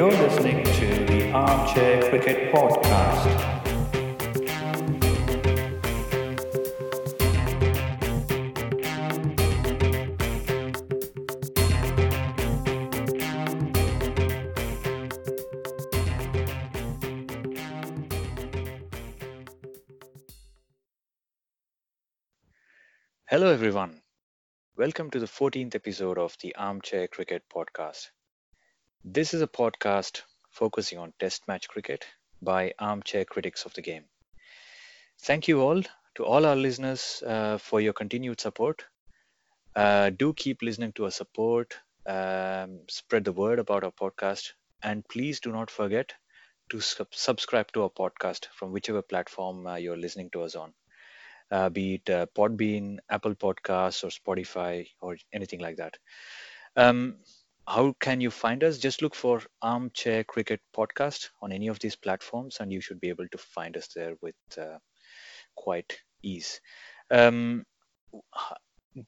You're listening to the Armchair Cricket Podcast. Hello, everyone. Welcome to the 14th episode of the Armchair Cricket Podcast. This is a podcast focusing on Test match cricket by armchair critics of the game. Thank you all to all our listeners uh, for your continued support. Uh, do keep listening to our support, um, spread the word about our podcast, and please do not forget to sub- subscribe to our podcast from whichever platform uh, you're listening to us on uh, be it uh, Podbean, Apple Podcasts, or Spotify, or anything like that. Um, how can you find us? Just look for Armchair Cricket Podcast on any of these platforms, and you should be able to find us there with uh, quite ease. Um,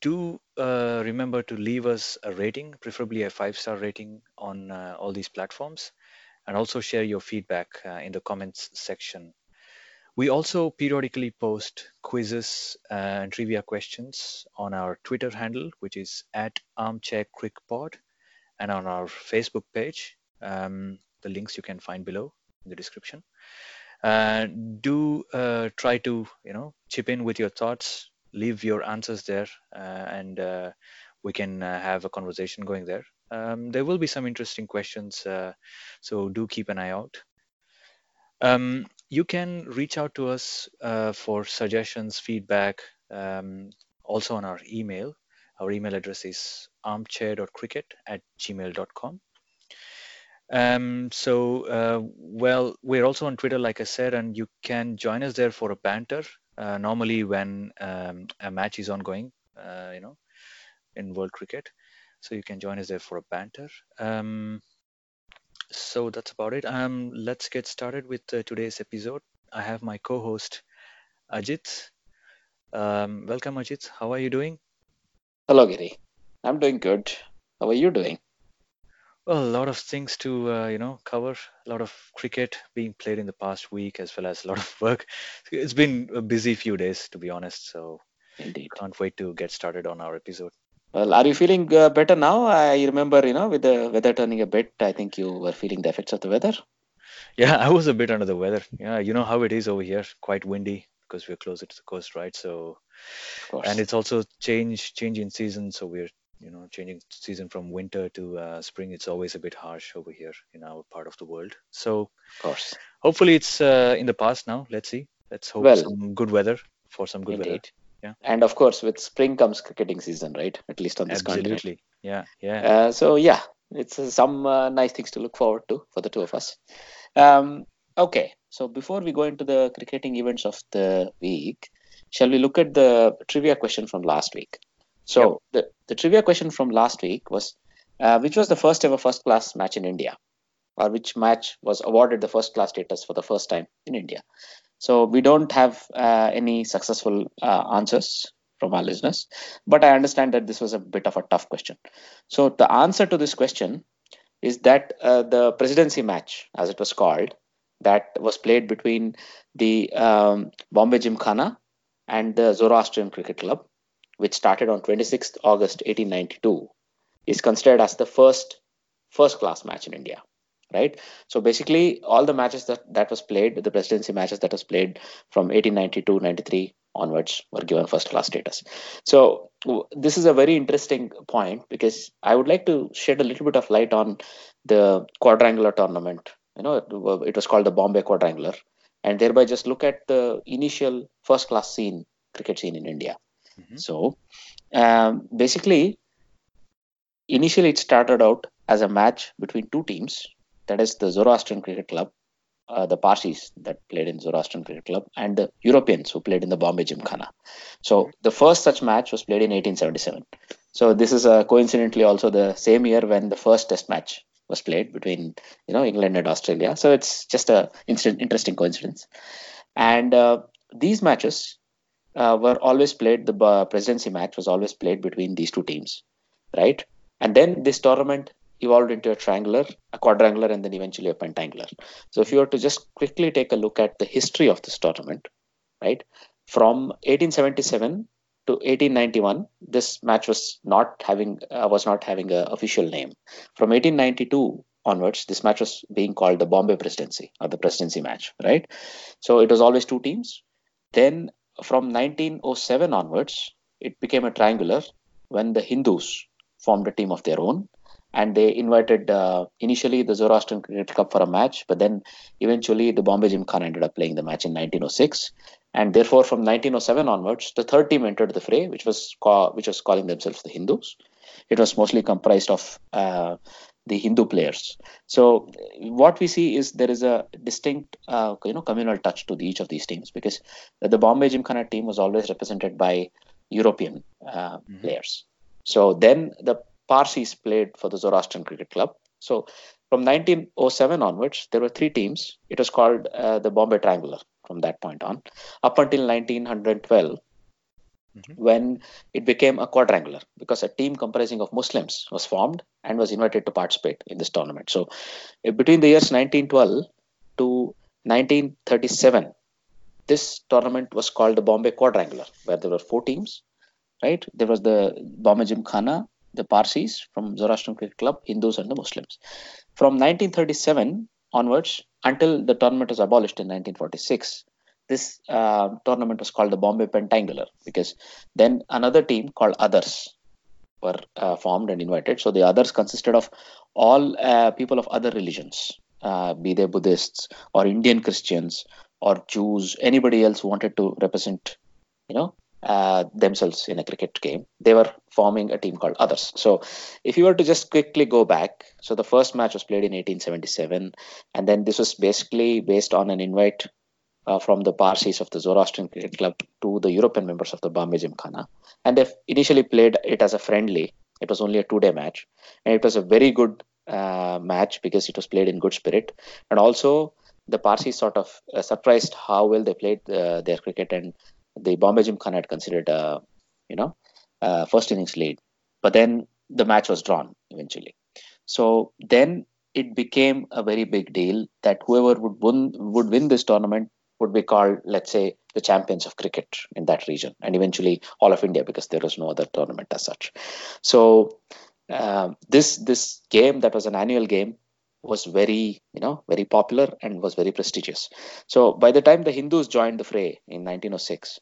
do uh, remember to leave us a rating, preferably a five star rating on uh, all these platforms, and also share your feedback uh, in the comments section we also periodically post quizzes and trivia questions on our Twitter handle, which is at armchaircrickpod, and on our Facebook page. Um, the links you can find below in the description. Uh, do uh, try to you know chip in with your thoughts, leave your answers there, uh, and uh, we can uh, have a conversation going there. Um, there will be some interesting questions, uh, so do keep an eye out. Um, you can reach out to us for suggestions, feedback, um, also on our email. Our email address is armchair.cricket at gmail.com. Um, so, uh, well, we're also on Twitter, like I said, and you can join us there for a banter. Uh, normally, when um, a match is ongoing, uh, you know, in world cricket, so you can join us there for a banter. Um, so that's about it. Um, let's get started with uh, today's episode. I have my co-host Ajit. Um, welcome, Ajit. How are you doing? Hello, Giri. I'm doing good. How are you doing? Well, a lot of things to uh, you know cover. A lot of cricket being played in the past week, as well as a lot of work. It's been a busy few days, to be honest. So Indeed. can't wait to get started on our episode. Well, are you feeling uh, better now? I remember, you know, with the weather turning a bit, I think you were feeling the effects of the weather. Yeah, I was a bit under the weather. Yeah, you know how it is over here, quite windy because we're closer to the coast, right? So. And it's also change change in season, so we're you know changing season from winter to uh, spring. It's always a bit harsh over here in our part of the world. So of course. hopefully it's uh, in the past now. Let's see. Let's hope Well, some good weather for some good weather. Yeah. And of course, with spring comes cricketing season, right? At least on this continent. Yeah. Yeah. Uh, so yeah, it's uh, some uh, nice things to look forward to for the two of us. Um, okay, so before we go into the cricketing events of the week, shall we look at the trivia question from last week? So the, the trivia question from last week was, uh, which was the first ever first class match in India, or which match was awarded the first class status for the first time in India? So we don't have uh, any successful uh, answers from our listeners, but I understand that this was a bit of a tough question. So the answer to this question is that uh, the presidency match, as it was called, that was played between the um, Bombay Gymkhana and the Zoroastrian Cricket Club, which started on 26th August 1892, is considered as the first first class match in India. Right. So basically, all the matches that, that was played, the presidency matches that was played from 1892 93 onwards, were given first class status. So this is a very interesting point because I would like to shed a little bit of light on the quadrangular tournament. You know, it, it was called the Bombay Quadrangular, and thereby just look at the initial first class scene, cricket scene in India. Mhm. So um, basically, initially it started out as a match between two teams, that is the Zoroastrian Cricket Club, uh, the Parsis that played in Zoroastrian Cricket Club, and the Europeans who played in the Bombay Gymkhana. So the first such match was played in 1877. So this is uh, coincidentally also the same year when the first Test match was played between you know England and Australia. So it's just a interesting coincidence. And uh, these matches uh, were always played. The uh, presidency match was always played between these two teams, right? And then this tournament evolved into a triangular, a quadrangular, and then eventually a pentangular. So if you were to just quickly take a look at the history of this tournament, right, from 1877 to 1891, this match was not having uh, was not having an official name. From 1892 onwards, this match was being called the Bombay Presidency or the Presidency match, right? So it was always two teams. Then from 1907 onwards, it became a triangular when the Hindus formed a team of their own and they invited uh, initially the Zoroastrian Cricket Cup for a match, but then eventually the Bombay Gymkhana ended up playing the match in 1906. And therefore, from 1907 onwards, the third team entered the fray, which was ca- which was calling themselves the Hindus. It was mostly comprised of uh, the Hindu players. So what we see is there is a distinct, uh, you know, communal touch to the, each of these teams because the Bombay Gymkhana team was always represented by European uh, Mhm. players. So then the Parsis played for the Zoroastrian Cricket Club. So from 1907 onwards, there were three teams. It was called uh, the Bombay Triangular from that point on, up until 1912, Mhm. when it became a quadrangular because a team comprising of Muslims was formed and was invited to participate in this tournament. So between the years 1912 to 1937, this tournament was called the Bombay Quadrangular, where there were four teams, right? There was the Bombay Gymkhana, the Parsis from Zoroastrian Cricket Club, Hindus, and the Muslims. From 1937 onwards, until the tournament was abolished in 1946, this uh, tournament was called the Bombay Pentangular because then another team called Others were uh, formed and invited. So the Others consisted of all uh, people of other religions, uh, be they Buddhists or Indian Christians or Jews, anybody else wanted to represent, you know, uh, themselves in a cricket game. They were forming a team called Others. So, if you were to just quickly go back, so the first match was played in 1877, and then this was basically based on an invite uh, from the Parsis of the Zoroastrian Cricket Club to the European members of the Bombay Gymkhana, and they initially played it as a friendly. It was only a two-day match, and it was a very good uh, match because it was played in good spirit, and also the Parsis sort of uh, surprised how well they played uh, their cricket, and the Bombay Gymkhana had considered, uh, you know, uh, first innings lead, but then the match was drawn eventually. So then it became a very big deal that whoever would win would win this tournament would be called, let's say, the champions of cricket in that region, and eventually all of India because there was no other tournament as such. So uh, this this game that was an annual game was very you know very popular and was very prestigious. So by the time the Hindus joined the fray in 1906,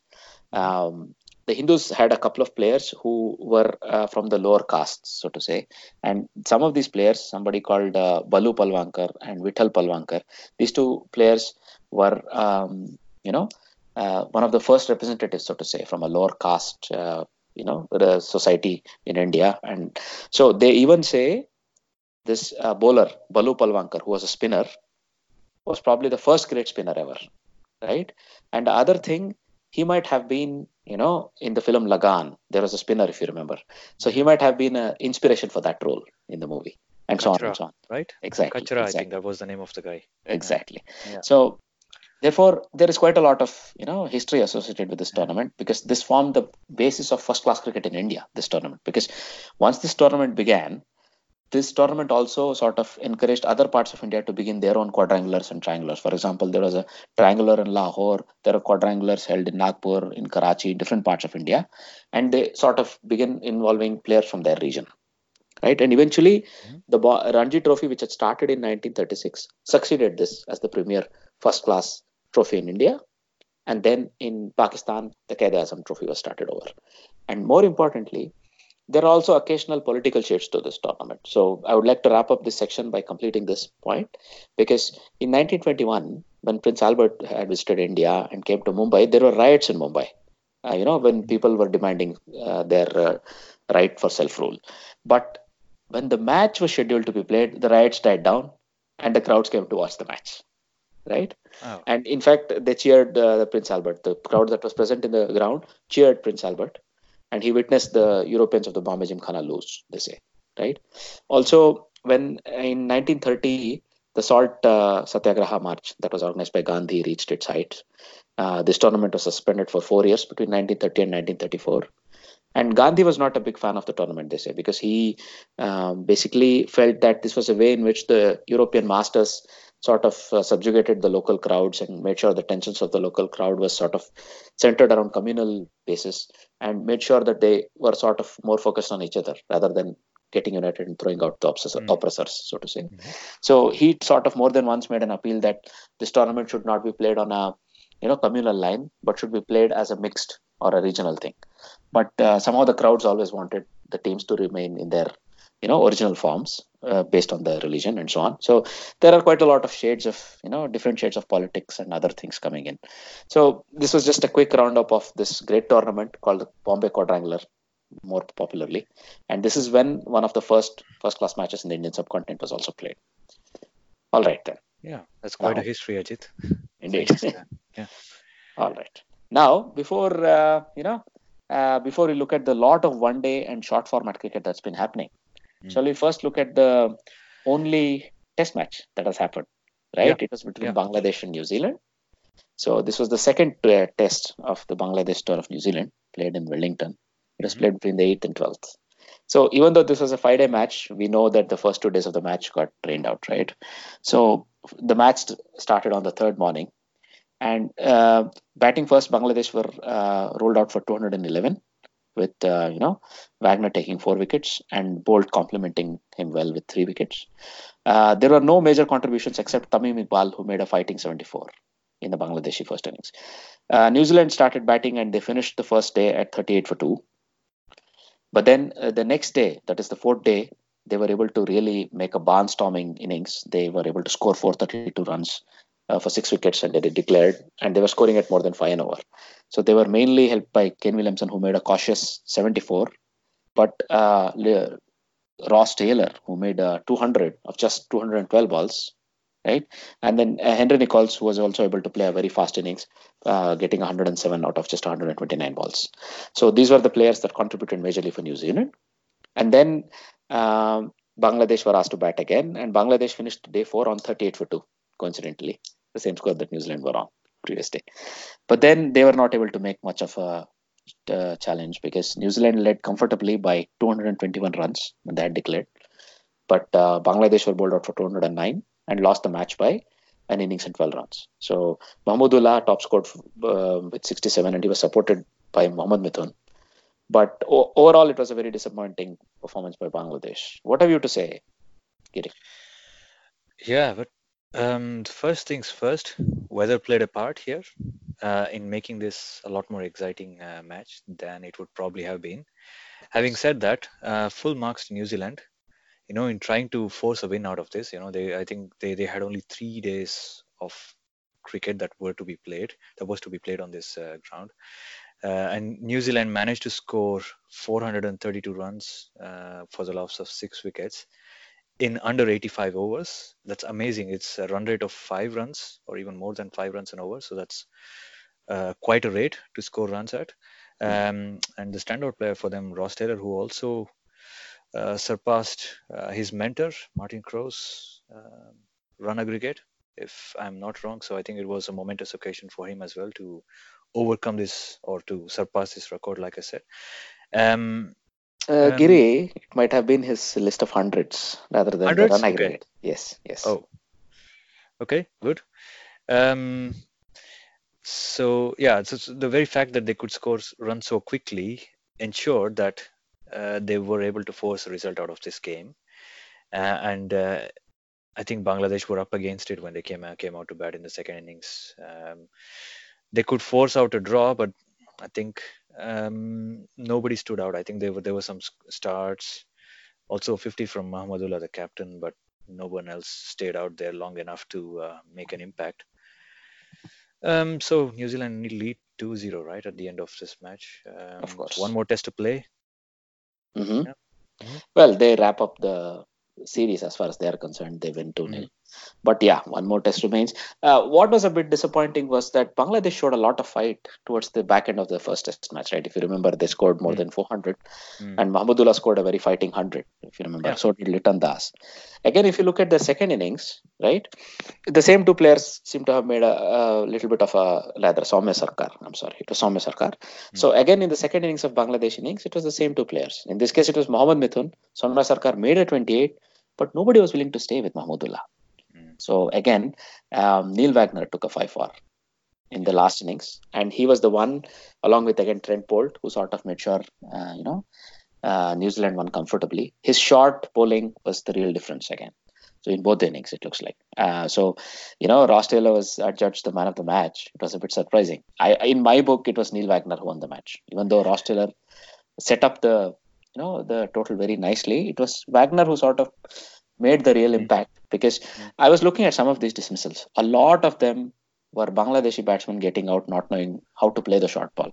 um, the Hindus had a couple of players who were uh, from the lower castes, so to say, and some of these players, somebody called uh, Balu Palwankar and Vithal Palwankar, these two players were, um, you know, uh, one of the first representatives, so to say, from a lower caste, uh, you know, society in India, and so they even say this uh, bowler Balu Palwankar, who was a spinner, was probably the first great spinner ever, right? And the other thing, he might have been, you know, in the film Lagan, there was a spinner, if you remember. So he might have been an inspiration for that role in the movie, and so on and so on. right? Exactly. Kachra, I exactly. think that was the name of the guy. exactly Yeah. so therefore there is quite a lot of you know history associated with this tournament because this formed the basis of first class cricket in india this tournament because once this tournament began this tournament also sort of encouraged other parts of india to begin their own quadrangulars and triangulars. For example there was a triangular in lahore there are quadrangulars held in nagpur in karachi different parts of india and they sort of begin involving players from their region right? And eventually mm-hmm. the Bo- ranji trophy which had started in 1936 succeeded this as the premier first class trophy in india. And then in pakistan the Quaid Azam trophy was started over. And more importantly there are also occasional political shades to this tournament so i would like to wrap up this section by completing this point because in 1921 when prince albert had visited india and came to mumbai there were riots in mumbai uh, you know when people were demanding uh, their uh, right for self rule but when the match was scheduled to be played, the riots died down and the crowds came to watch the match. Right? Oh, And in fact, they cheered uh, the Prince Albert. The crowd that was present in the ground cheered Prince Albert, and he witnessed the Europeans of the Bombay Gymkhana lose. They say, right? Also, when in 1930 the Salt uh, Satyagraha March that was organized by Gandhi reached its height, uh, this tournament was suspended for four years between 1930 and 1934. And Gandhi was not a big fan of the tournament, they say, because he um, basically felt that this was a way in which the European masters sort of uh, subjugated the local crowds and made sure the tensions of the local crowd was sort of centered around communal basis and made sure that they were sort of more focused on each other rather than getting united and throwing out the oppressor, Mm. oppressors, so to say. Mhm. So he sort of more than once made an appeal that this tournament should not be played on a you know communal line, but should be played as a mixed or a regional thing. But uh, somehow the crowds always wanted the teams to remain in their you know original forms uh, based on the religion and so on. So there are quite a lot of shades of you know different shades of politics and other things coming in. So this was just a quick roundup of this great tournament called the Bombay Quadrangular, more popularly, and this is when one of the first first class matches in the Indian subcontinent was also played. All right then, Yeah, that's quite a history, Ajit. indeed. Yeah. All right. Now, before uh, you know, uh, before we look at the lot of one day and short format cricket that's been happening, Mm. shall we first look at the only test match that has happened? Right, Yeah. it was between Yeah. Bangladesh and New Zealand. So this was the second uh, test of the Bangladesh tour of New Zealand, played in Wellington. It was Mhm. played between the eighth and twelfth. So even though this was a five-day match, we know that the first two days of the match got rained out, right? So the match started on the third morning, and uh, batting first, Bangladesh were uh, rolled out for 211, with uh, you know Wagner taking four wickets and Boult complementing him well with three wickets. Uh, there were no major contributions except Tamim Iqbal, who made a fighting 74 in the Bangladeshi first innings. Uh, New Zealand started batting and they finished the first day at 38 for two. But then uh, the next day, that is the fourth day, they were able to really make a barnstorming innings. They were able to score 432 runs uh, for six wickets and they declared, and they were scoring at more than five an over. So they were mainly helped by Kane Williamson, who made a cautious 74. But uh, Ross Taylor, who made uh, 200 of just 212 balls, right? And then uh, Henry Nicholls, who was also able to play a very fast innings, uh, getting 107 out of just 129 balls. So these were the players that contributed majorly for New Zealand. And then um, Bangladesh were asked to bat again, and Bangladesh finished day four on 38 for two, coincidentally, the same score that New Zealand were on previous day. But then they were not able to make much of a uh, challenge because New Zealand led comfortably by 221 runs when they had declared. But uh, Bangladesh were bowled out for 209 and lost the match by an innings and 12 runs. So Mahmudullah top scored uh, with 67 and he was supported by Mohammad Mithun. But o- overall, it was a very disappointing performance by Bangladesh. What have you to say, Giri? Yeah, but um, first things first, weather played a part here uh, in making this a lot more exciting uh, match than it would probably have been. Having said that, uh, full marks to New Zealand. You know, in trying to force a win out of this, you know, they I think they, they had only three days of cricket that were to be played, that was to be played on this uh, ground. Uh, and New Zealand managed to score 432 runs uh, for the loss of six wickets in under 85 overs. That's amazing. It's a run rate of five runs or even more than five runs an over. So that's uh, quite a rate to score runs at. Um, and the standout player for them, Ross Taylor, who also uh, surpassed uh, his mentor, Martin Crowe's uh, run aggregate, if I'm not wrong. So I think it was a momentous occasion for him as well to overcome this or to surpass this record, like I said. Um, Uh, Giri, it might have been his list of hundreds rather than Hundreds? the run Okay. Yes, yes. Oh, okay, good. Um, so yeah, so, the very fact that they could score runs so quickly ensured that uh, they were able to force a result out of this game, uh, and uh, I think Bangladesh were up against it when they came out, came out to bat in the second innings. Um, they could force out a draw, but I think um, nobody stood out. I think there were there were some starts, also 50 from Mahmudullah, the captain, but no one else stayed out there long enough to uh, make an impact. Um, so New Zealand need lead 2-0 right at the end of this match. Um, Of course. One more test to play. Mhm. Yeah. Mhm. Well, they wrap up the series as far as they are concerned. They win 2 0. But yeah, one more test remains. Uh, what was a bit disappointing was that Bangladesh showed a lot of fight towards the back end of the first test match, right? If you remember, they scored more Mm. than 400, Mm. and Mahmudullah scored a very fighting 100, if you remember. Yeah. So did Liton Das. Again, if you look at the second innings, right, the same two players seem to have made a, a little bit of a rather Soumya Sarkar. I'm sorry, it was Soumya Sarkar. So again, in the second innings of Bangladesh innings, it was the same two players. In this case, it was Mohammad Mithun. Soumya Sarkar made a 28, but nobody was willing to stay with Mahmudullah. So again, um, Neil Wagner took a 5 4 in the last innings, and he was the one, along with again Trent Boult, who sort of made sure, uh, you know, uh, New Zealand won comfortably. His short bowling was the real difference again. So in both innings, it looks like. Uh, so, you know, Ross Taylor was adjudged the man of the match. It was a bit surprising. I, in my book, it was Neil Wagner who won the match, even though Ross Taylor set up the, you know, the total very nicely. It was Wagner who sort of made the real impact because I was looking at some of these dismissals. A lot of them were Bangladeshi batsmen getting out, not knowing how to play the short ball.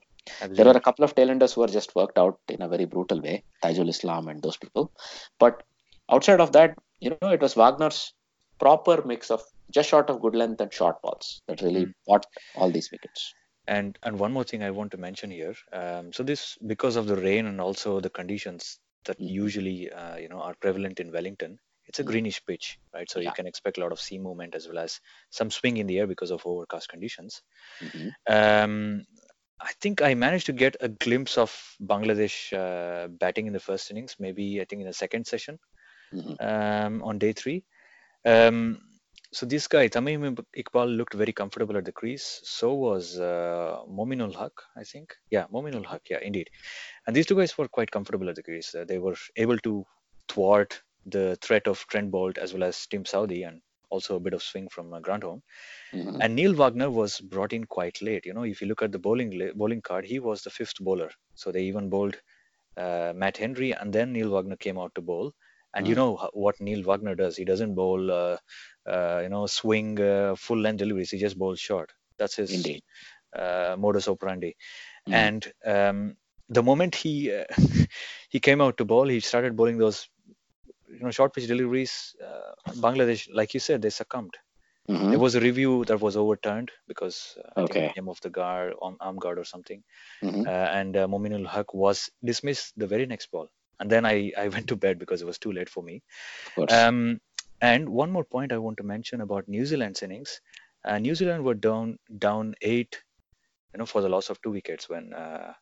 There were a couple of tailenders who were just worked out in a very brutal way, Taijul Islam and those people. But outside of that, you know, it was Wagner's proper mix of just short of good length and short balls that really Mm. bought all these wickets. And and one more thing I want to mention here. Um, so this because of the rain and also the conditions that Mhm. usually uh, you know are prevalent in Wellington. It's a greenish pitch, right? So Yeah. you can expect a lot of seam movement as well as some swing in the air because of overcast conditions. Mhm. Um, I think I managed to get a glimpse of Bangladesh uh, batting in the first innings, maybe I think in the second session Mhm. um, on day three. Um, so this guy, Tamim Iqbal, looked very comfortable at the crease. So was uh, Mominul Haq, I think. Yeah, Mominul Haq, yeah, indeed. And these two guys were quite comfortable at the crease. Uh, they were able to thwart the threat of Trent Boult as well as Tim Southee and also a bit of swing from uh, Grandhomme. Mhm. And Neil Wagner was brought in quite late. You know, if you look at the bowling bowling card, he was the fifth bowler. So they even bowled uh, Matt Henry, and then Neil Wagner came out to bowl. And you Mm. know what Neil Wagner does? He doesn't bowl, uh, uh, you know, swing uh, full length deliveries. He just bowls short. That's his uh, modus operandi. Mm. And um, the moment he uh, he came out to bowl, he started bowling those, you know, short pitch deliveries. Uh, Bangladesh, like you said, they succumbed. Mhm. There was a review that was overturned because uh, Okay. it came off the guard, arm, arm guard or something. Mhm. Uh, and uh, Mominul Haq was dismissed the very next ball. And then I, I went to bed because it was too late for me. Um, and one more point I want to mention about New Zealand's innings. Uh, New Zealand were down down eight, you know, for the loss of two wickets when uh,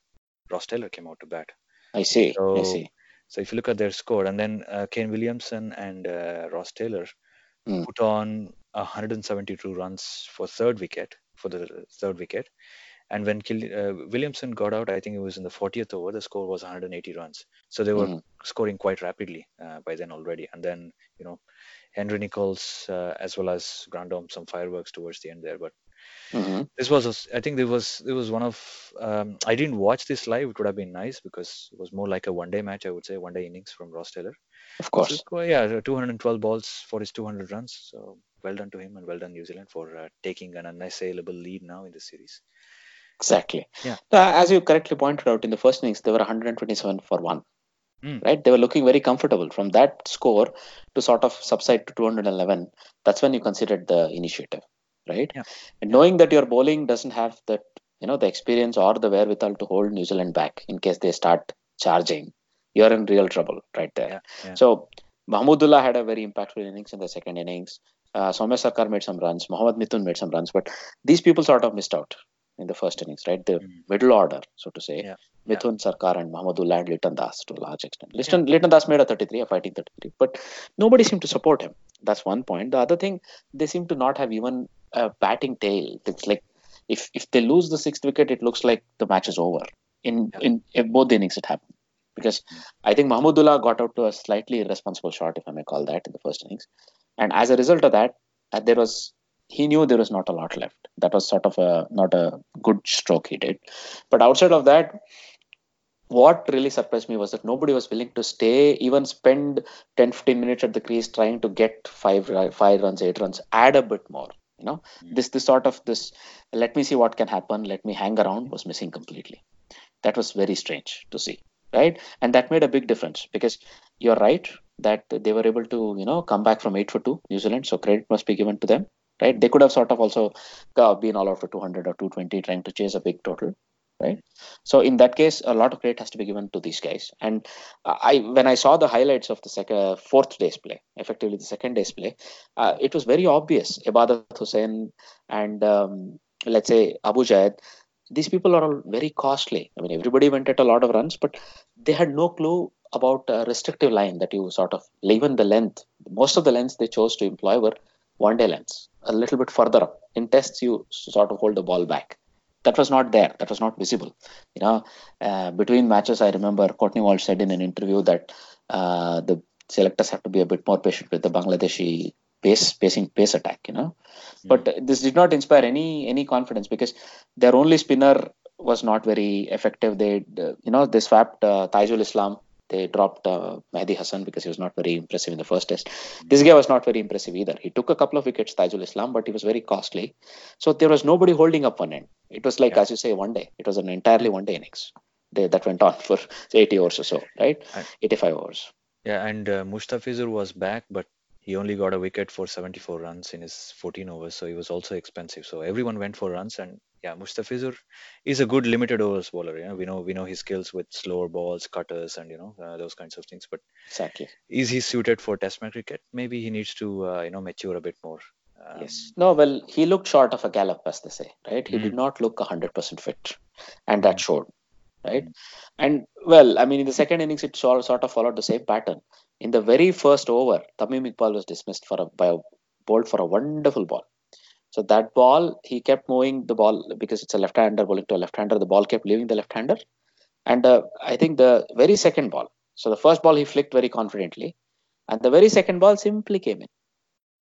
Ross Taylor came out to bat. I see. I see. So if you look at their score, and then uh, Kane Williamson and uh, Ross Taylor Mm. put on 172 runs for third wicket for the third wicket, and when Kil- uh, Williamson got out, I think it was in the 40th over, the score was 180 runs. So they were Mhm. scoring quite rapidly uh, by then already, and then you know Henry Nicholls uh, as well as Grandhomme some fireworks towards the end there, but Mhm. this was I think there was there was one of um, I didn't watch this live. It would have been nice because it was more like a one day match. I would say one day innings from Ross Taylor. Of course. quite- yeah, 212 balls for his 200 runs. So well done to him and well done New Zealand for uh, taking an unassailable lead now in the series. Exactly. Yeah. As you correctly pointed out, in the first innings, they were 127 for one. Mm. Right? They were looking very comfortable. From that score to sort of subside to 211, that's when you considered the initiative. Right? Yeah. And knowing that your bowling doesn't have that, you know, the experience or the wherewithal to hold New Zealand back in case they start charging, you're in real trouble right there. Yeah, yeah. So Mahmudullah had a very impactful innings in the second innings. Uh, Soumya Sarkar made some runs. Mohammad Mithun made some runs, but these people sort of missed out in the first innings, right? The Mm. middle order, so to say. Yeah, Mithun, Sarkar, and Mahmudullah and Liton Das to a large extent. Liton, Liton Das made a 33, a fighting 33, but nobody seemed to support him. That's one point. The other thing, they seem to not have even a batting tail. It's like if if they lose the sixth wicket, it looks like the match is over. In Yeah. in, in both the innings, it happened because I think Mahmudullah got out to a slightly irresponsible shot, if I may call that, in the first innings, and as a result of that, uh, there was he knew there was not a lot left. That was sort of a not a good stroke he did. But outside of that, what really surprised me was that nobody was willing to stay, even spend 10, 15 minutes at the crease trying to get five, five runs, eight runs, add a bit more. You know, Mm. this this sort of this. Let me see what can happen. Let me hang around was missing completely. That was very strange to see, right? And that made a big difference because you're right. that they were able to, you know, come back from eight for two, New Zealand. So credit must be given to them, right? They could have sort of also uh, been all out for 200 or 220, trying to chase a big total, right? So in that case, a lot of credit has to be given to these guys. And I, when I saw the highlights of the second, fourth day's play, effectively the second day's play, uh, it was very obvious. Ibadat Hussain and um, let's say Abu Jayed, these people are all very costly. I mean, everybody went at a lot of runs, but they had no clue about a restrictive line that you sort of even the length. Most of the lengths they chose to employ were one day lengths, a little bit further up. In tests, you sort of hold the ball back. That was not there. That was not visible. You know, uh, between matches, I remember Courtney Walsh said in an interview that uh, the selectors have to be a bit more patient with the Bangladeshi pace pacing pace attack you know mm. but this did not inspire any any confidence because their only spinner was not very effective they uh, you know they swapped uh, Taijul Islam they dropped uh, Mehidy Hasan because he was not very impressive in the first test. This guy was not very impressive either. He took a couple of wickets, Taijul Islam, but he was very costly. So there was nobody holding up one end. It was like, yeah. as you say, one day. It was an entirely one day innings they, that went on for 80 hours or so, right? 85 hours. Yeah, and uh, Mustafizur was back, but he only got a wicket for 74 runs in his 14 overs, so he was also expensive. So everyone went for runs, and yeah, Mustafizur is a good limited overs bowler. You know, we know we know his skills with slower balls, cutters, and you know uh, those kinds of things. But exactly, is he suited for Test match cricket? Maybe he needs to uh, you know mature a bit more. Um, yes. No, well, he looked short of a gallop, as they say, right? He mm-hmm. did not look 100% fit, and that mm-hmm. showed, right? Mm-hmm. And well, I mean, in the second innings, it sort of followed the same pattern. In the very first over, Tamim Iqbal was dismissed for a by a bowled for a wonderful ball. So that ball, he kept moving the ball because it's a left-hander bowling to a left-hander. The ball kept leaving the left-hander, and uh, I think the very second ball. So the first ball he flicked very confidently, and the very second ball simply came in.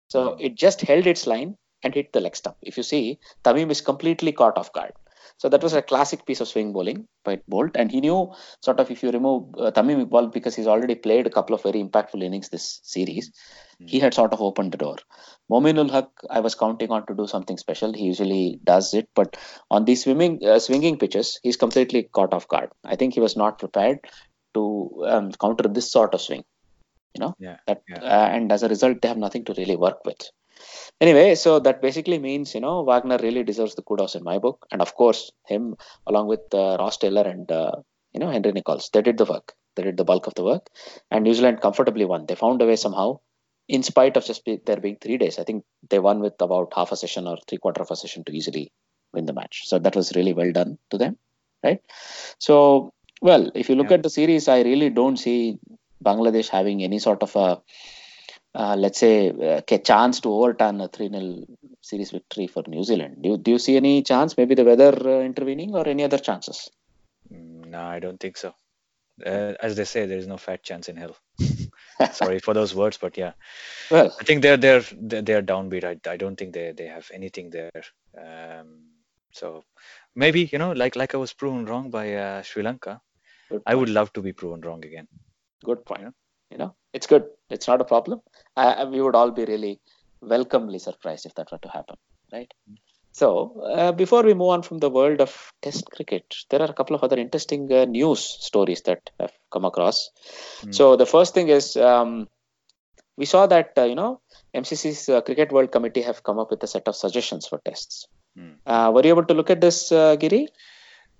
So it just held its line and hit the leg stump. If you see, Tamim is completely caught off guard. So that was a classic piece of swing bowling by Boult, and he knew sort of if you remove uh, Tamim Iqbal because he's already played a couple of very impactful innings this series, mm-hmm. he had sort of opened the door. Mominul Haq, I was counting on to do something special. He usually does it, but on these swimming uh, swinging pitches, he's completely caught off guard. I think he was not prepared to um, counter this sort of swing. You know, yeah, that, yeah. Uh, and as a result, they have nothing to really work with anyway so that basically means you know wagner really deserves the kudos in my book. And of course him along with uh, ross taylor and uh, you know henry Nicholls, they did the work. They did the bulk of the work. And new zealand comfortably won. They found a way somehow in spite of just be, there being three days. I think they won with about half a session or three quarter of a session to easily win the match. So that was really well done to them right? So well if you look yeah. at the series i really don't see bangladesh having any sort of a uh, let's say, uh, a chance to overturn a 3 0 series victory for New Zealand. Do, do you see any chance, maybe the weather uh, intervening or any other chances? Mm, no, I don't think so. Uh, as they say, there is no fat chance in hell. Sorry for those words, but yeah. Well, I think they're they're they're downbeat. I, I don't think they, they have anything there. Um, so maybe you know, like like I was proven wrong by uh, Sri Lanka. I would love to be proven wrong again. Good point. You know? You know it's good. It's not a problem. Uh, we would all be really welcomely surprised if that were to happen right? So uh, before we move on from the world of test cricket there are a couple of other interesting uh, news stories that have come across. Mm. so the first thing is um, we saw that uh, you know mcc's uh, cricket world committee have come up with a set of suggestions for tests. Mm. were you able to look at this giri?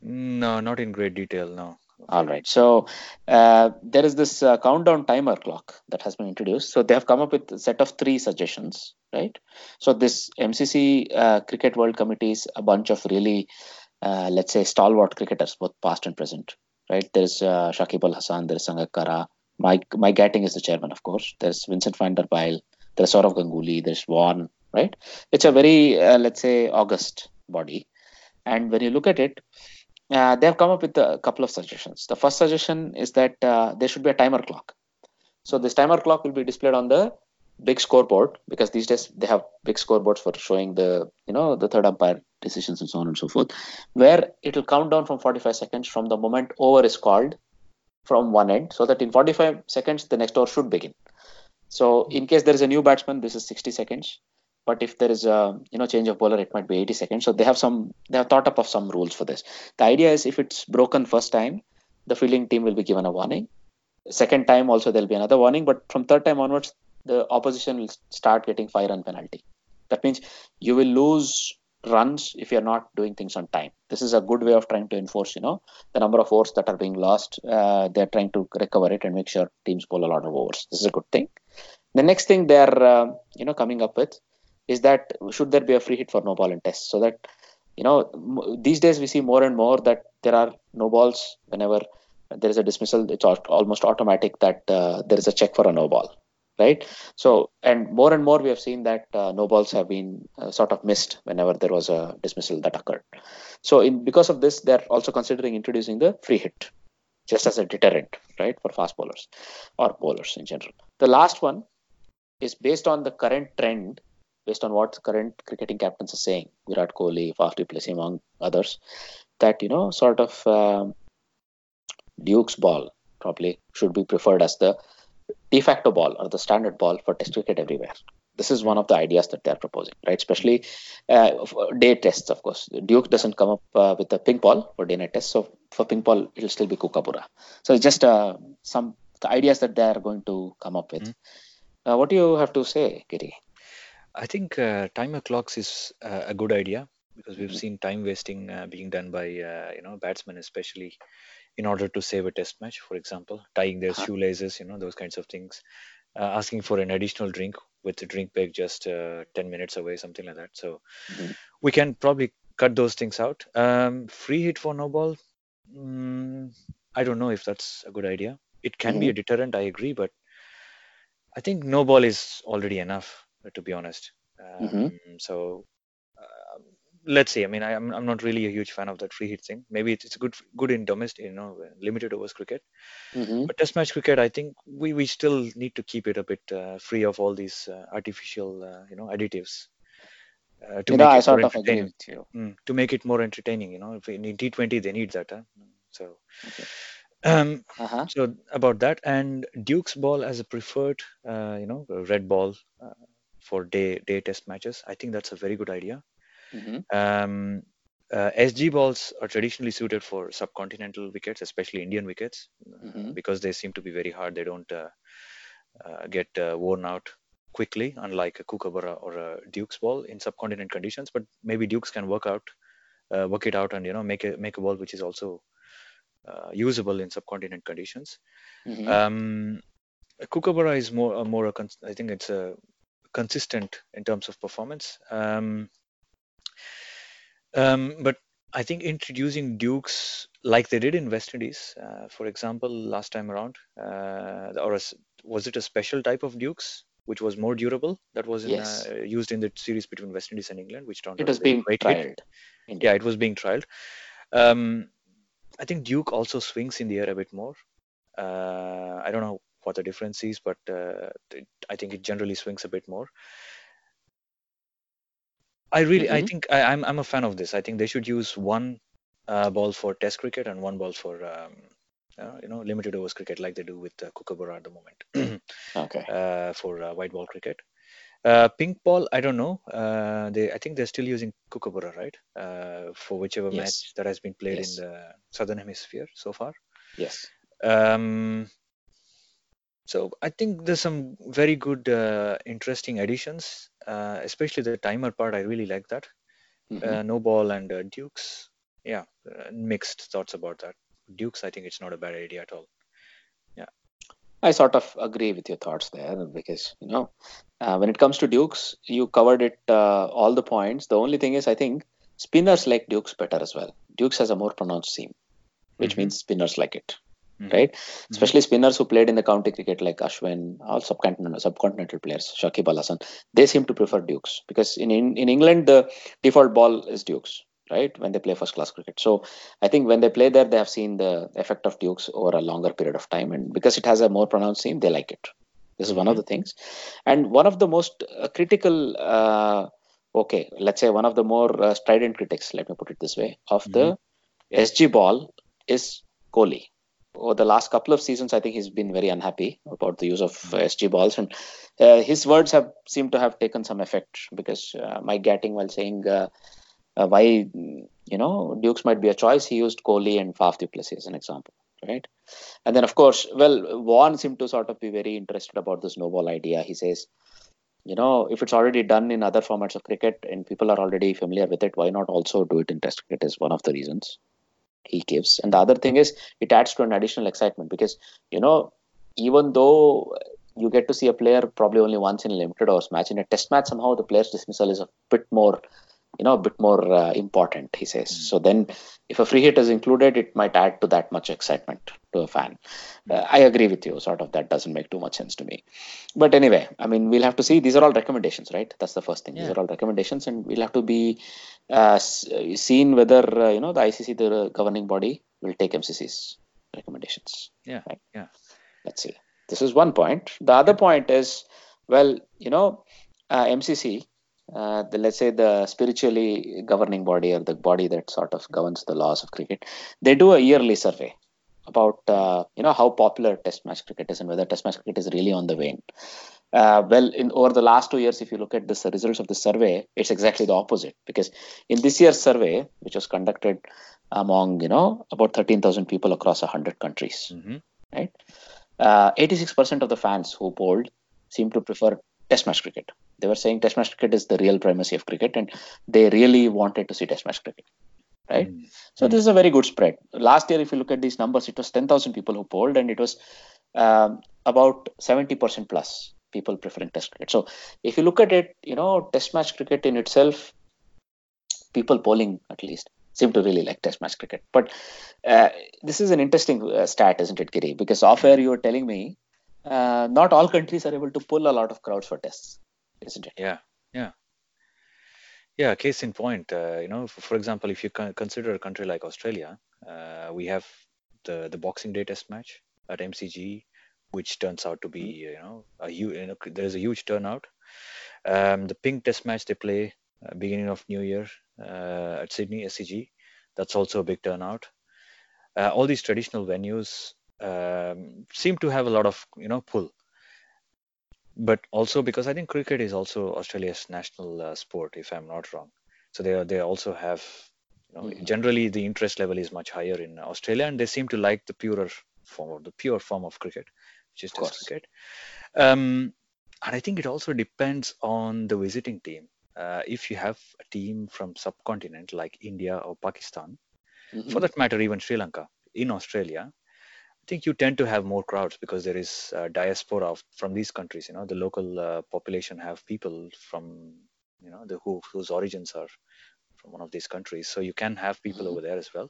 No not in great detail no all right. So uh, there is this uh, countdown timer clock that has been introduced. So they have come up with a set of three suggestions, right? So this MCC uh, Cricket World Committee is a bunch of really, uh, let's say, stalwart cricketers, both past and present, right? There's uh, Shakib Al Hasan, there's Sangakkara, Mike Mike Gatting is the chairman, of course. There's Vincent van der there's Sourav Ganguly, there's Vaughan, right? It's a very, uh, let's say, august body. And when you look at it, uh, they have come up with a couple of suggestions. The first suggestion is that uh, there should be a timer clock. So this timer clock will be displayed on the big scoreboard because these days they have big scoreboards for showing the you know the third umpire decisions and so on and so forth, where it will count down from 45 seconds from the moment over is called from one end, so that in 45 seconds the next over should begin. So in case there is a new batsman, this is 60 seconds but if there is a you know change of bowler it might be 80 seconds so they have some they have thought up of some rules for this the idea is if it's broken first time the fielding team will be given a warning Second time also there'll be another warning, but from third time onwards, the opposition will start getting five run penalty. That means you will lose runs if you're not doing things on time. This is a good way of trying to enforce, you know, the number of overs that are being lost. Uh, they're trying to recover it and make sure teams bowl a lot of overs. This is a good thing. The next thing they're, uh, you know, coming up with is that should there be a free hit for no ball in tests? So that you know these days we see more and more that there are no balls whenever there is a dismissal. It's almost automatic that uh, there is a check for a no ball right? So and more and more we have seen that uh, no balls have been uh, sort of missed whenever there was a dismissal that occurred. So in because of this they're also considering introducing the free hit just as a deterrent right for fast bowlers or bowlers in general. The last one is based on the current trend based on what current cricketing captains are saying, Virat Kohli, Faf du Plessis, among others, that you know, sort of um, Duke's ball probably should be preferred as the de facto ball or the standard ball for Test cricket everywhere. This is one of the ideas that they are proposing, right? Especially uh, day tests, of course. Duke doesn't come up uh, with a pink ball for day night tests, so for pink ball it'll still be Kookaburra. So it's just uh, some the ideas that they are going to come up with. Mm-hmm. what do you have to say, Giri? I think uh, timer clocks is uh, a good idea because we've mm-hmm. seen time wasting uh, being done by uh, you know batsmen, especially in order to save a test match. For example, tying their uh-huh. shoelaces, you know those kinds of things. Uh, asking for an additional drink with the drink bag just uh, 10 minutes away, something like that. So mm-hmm. we can probably cut those things out. Um, free hit for no ball. Mm, I don't know if that's a good idea. It can mm-hmm. be a deterrent, I agree, but I think no ball is already enough to be honest. Um, mm-hmm. So uh, let's see. I mean, I, am I'm not really a huge fan of that free hit thing. Maybe it's, it's good good in domestic, you know, limited overs cricket. Mm-hmm. But Test match cricket, I think we, we still need to keep it a bit uh, free of all these uh, artificial, uh, you know, additives. Uh, to you know, I sort of agree with you. Mm, to make it more entertaining, you know, if in T20 they need that. Huh? So. Okay. Um, uh-huh. So about that and Duke's ball as a preferred, uh, you know, red ball for day day test matches. I think that's a very good idea. Mm-hmm. Um, uh, SG balls are traditionally suited for subcontinental wickets, especially Indian wickets, mm-hmm. because they seem to be very hard. They don't uh, uh, get uh, worn out quickly, unlike a Kookaburra or a Duke's ball in subcontinent conditions. But maybe Dukes can work out, uh, work it out, and you know make a make a ball which is also uh, usable in subcontinent conditions. Mm-hmm. Um, Kookaburra is more, more. A I think it's a consistent in terms of performance. Um, um, but I think introducing Dukes like they did in West Indies, uh, for example, last time around, uh, or a, was it a special type of Dukes which was more durable that was in, yes. uh, used in the series between West Indies and England, which turned it was being trialed. Yeah, it was being trialed. Um, I think Duke also swings in the air a bit more. Uh, I don't know what the difference is, but uh, it, I think it generally swings a bit more. I really, mm-hmm. I think I, am I'm, I'm a fan of this. I think they should use one uh, ball for Test cricket and one ball for um, uh, you know limited overs cricket, like they do with uh, Kookaburra at the moment. okay. Uh, for uh, white ball cricket. Uh, pink ball, I don't know. Uh, they, I think they're still using Kookaburra, right? Uh, for whichever yes. match that has been played yes. in the southern hemisphere so far. Yes. Um, so I think there's some very good, uh, interesting additions, uh, especially the timer part. I really like that. Mm-hmm. Uh, no ball and uh, Dukes. Yeah, uh, mixed thoughts about that. Dukes, I think it's not a bad idea at all. Yeah. I sort of agree with your thoughts there because you know uh, when it comes to Dukes, you covered it all the points. The only thing is, I think spinners like Dukes better as well. Dukes has a more pronounced seam, which mm-hmm. means spinners like it mm-hmm. right? Mm-hmm. Especially spinners who played in the county cricket like Ashwin, all subcontinental, subcontinental players, Shakib Al Hasan, they seem to prefer Dukes because in, in, in England, the default ball is Dukes, right? When they play first class cricket. So I think when they play there, they have seen the effect of Dukes over a longer period of time. And because it has a more pronounced seam, they like it. This is one of the mm-hmm. things. And one of the most uh, critical, uh, okay, let's say one of the more uh, strident critics, let me put it this way, of mm-hmm. the SG ball is Kohli over the last couple of seasons, I think he's been very unhappy about the use of uh, SG balls, and uh, his words have seemed to have taken some effect because uh, Mike Gatting, while saying uh, uh, why you know Dukes might be a choice, he used Kohli and Faf du Plessis as an example, right? And then, of course, well, Vaughan seemed to sort of be very interested about the snowball idea. He says, you know, if it's already done in other formats of cricket and people are already familiar with it, why not also do it in Test cricket? Is one of the reasons he gives. And the other thing is, it adds to an additional excitement because, you know, even though you get to see a player probably only once in a limited overs match, in a Test match, somehow the player's dismissal is a bit more you know a bit more uh, important he says. Mm. so then if a free hit is included it might add to that much excitement to a fan. Uh, i agree with you. Sort of that doesn't make too much sense to me. But anyway i mean we'll have to see. These are all recommendations right? That's the first thing. Yeah. these are all recommendations and we'll have to be uh, seen whether uh, you know the icc the governing body will take mcc's recommendations. Yeah right? yeah. Let's see. This is one point. The other point is well you know uh, mcc uh, the, let's say the spiritually governing body or the body that sort of governs the laws of cricket, they do a yearly survey about uh, you know how popular Test match cricket is and whether Test match cricket is really on the wane. Uh, well, in over the last two years, if you look at the results of the survey, it's exactly the opposite. Because in this year's survey, which was conducted among you know about 13,000 people across 100 countries, mm-hmm. right? 86% uh, of the fans who polled seem to prefer Test match cricket they were saying Test match cricket is the real primacy of cricket, and they really wanted to see Test match cricket. Right. Mm. So this is a very good spread. Last year, if you look at these numbers, it was 10,000 people who polled, and it was um, about 70% plus people preferring Test cricket. So if you look at it, you know, Test match cricket in itself, people polling at least seem to really like Test match cricket. But uh, this is an interesting uh, stat, isn't it, Giri? Because off air you were telling me uh, not all countries are able to pull a lot of crowds for tests Yeah, yeah, yeah. Case in point, uh, you know, for, for, example, if you consider a country like Australia, uh, we have the the Boxing Day Test match at MCG, which turns out to be, mm-hmm. you know, a huge. You know, there's a huge turnout. Um, the Pink Test match they play uh, beginning of New Year uh, at Sydney SCG, that's also a big turnout. Uh, all these traditional venues um, seem to have a lot of you know pull but also because I think cricket is also Australia's national uh, sport, if I'm not wrong. So they they also have, you know, mm-hmm. generally the interest level is much higher in Australia, and they seem to like the purer form or the pure form of cricket, which is Test cricket. Um, and I think it also depends on the visiting team. Uh, if you have a team from subcontinent like India or Pakistan, mm-hmm. for that matter, even Sri Lanka in Australia, I think you tend to have more crowds because there is uh, diaspora of, from these countries. You know, the local uh, population have people from you know the who, whose origins are from one of these countries. So you can have people mm-hmm. over there as well.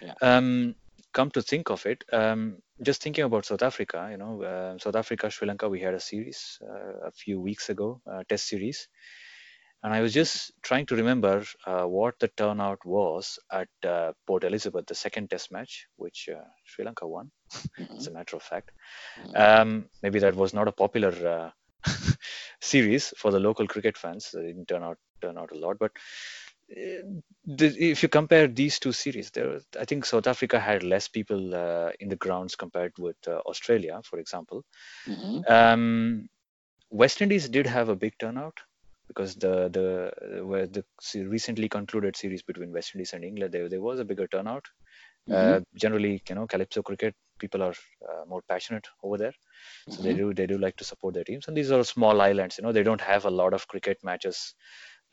Yeah. Um, come to think of it, um, just thinking about South Africa, you know, uh, South Africa, Sri Lanka, we had a series uh, a few weeks ago, test series, and I was just trying to remember uh, what the turnout was at uh, Port Elizabeth, the second test match, which uh, Sri Lanka won. As a matter of fact. Um, maybe that was not a popular uh, series for the local cricket fans. It didn't turn out, turn out a lot. But uh, if you compare these two series, there, I think South Africa had less people uh, in the grounds compared with Australia, for example. Mm-hmm. Um, West Indies did have a big turnout because the the where the recently concluded series between West Indies and England, there, there was a bigger turnout. Mm-hmm. Uh, generally, you know, calypso cricket people are uh, more passionate over there, so mm-hmm. they do they do like to support their teams. And these are small islands, you know, they don't have a lot of cricket matches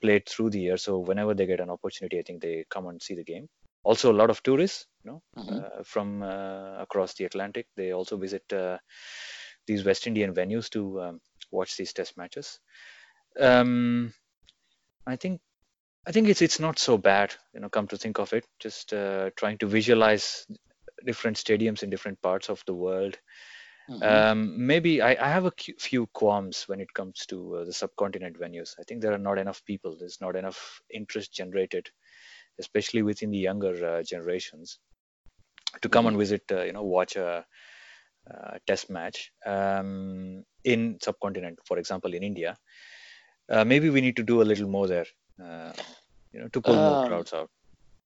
played through the year. So whenever they get an opportunity, I think they come and see the game. Also, a lot of tourists, you know, mm-hmm. uh, from uh, across the Atlantic, they also visit uh, these West Indian venues to um, watch these test matches um, I think I think it's it's not so bad, you know. Come to think of it, just uh, trying to visualize different stadiums in different parts of the world. Mm-hmm. Um, maybe I, I have a few qualms when it comes to uh, the subcontinent venues. I think there are not enough people. There's not enough interest generated, especially within the younger uh, generations, to come mm-hmm. and visit. Uh, you know, watch a, a test match um, in subcontinent, for example, in India uh, maybe we need to do a little more there, you know, to pull more um, crowds out.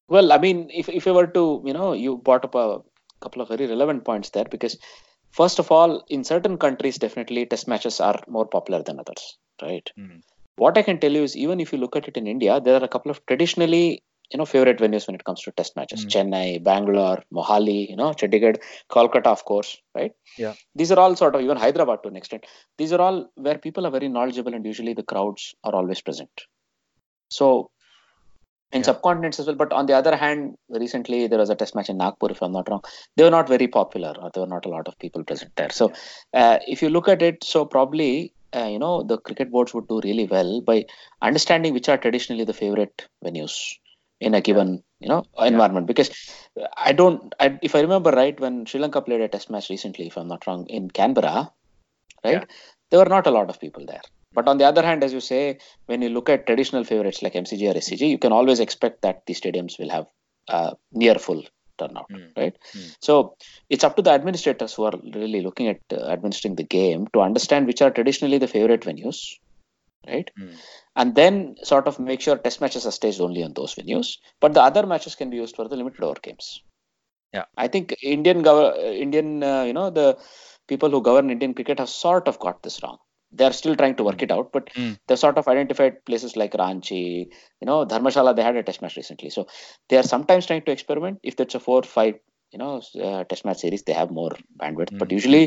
Well, I mean, if if I were to, you know, you brought up a couple of very relevant points there because first of all, in certain countries, definitely test matches are more popular than others, right? Mm. What I can tell you is, even if you look at it in India, there are a couple of traditionally you know favorite venues when it comes to test matches Mm. chennai bangalore mohali you know chandigarh kolkata of course right Yeah. these are all sort of even hyderabad to an extent these are all where people are very knowledgeable and usually the crowds are always present so in Yeah. subcontinents as well but on the other hand recently there was a test match in nagpur if i'm not wrong. They were not very popular or there were not a lot of people present there. So uh, if you look at it so probably uh, you know the cricket boards would do really well by understanding which are traditionally the favorite venues in a given you know environment. Because i don't I, if i remember right when sri lanka played a test match recently if i'm not wrong in canberra right? There were not a lot of people there but on the other hand as you say when you look at traditional favorites like mcg or scg you can always expect that the stadiums will have uh, near full turnout Mm. right Mm. so it's up to the administrators who are really looking at uh, administering the game to understand which are traditionally the favorite venues right Mm. and then sort of make sure test matches are staged only on those venues but the other matches can be used for the limited over games Yeah. i think indian gov- uh, indian uh, you know the people who govern indian cricket have sort of got this wrong they are still trying to work it out but Mm. they've sort of identified places like ranchi you know dharmashala they had a test match recently so they are sometimes trying to experiment if that's a four five you know uh, test match series they have more bandwidth but Mm. usually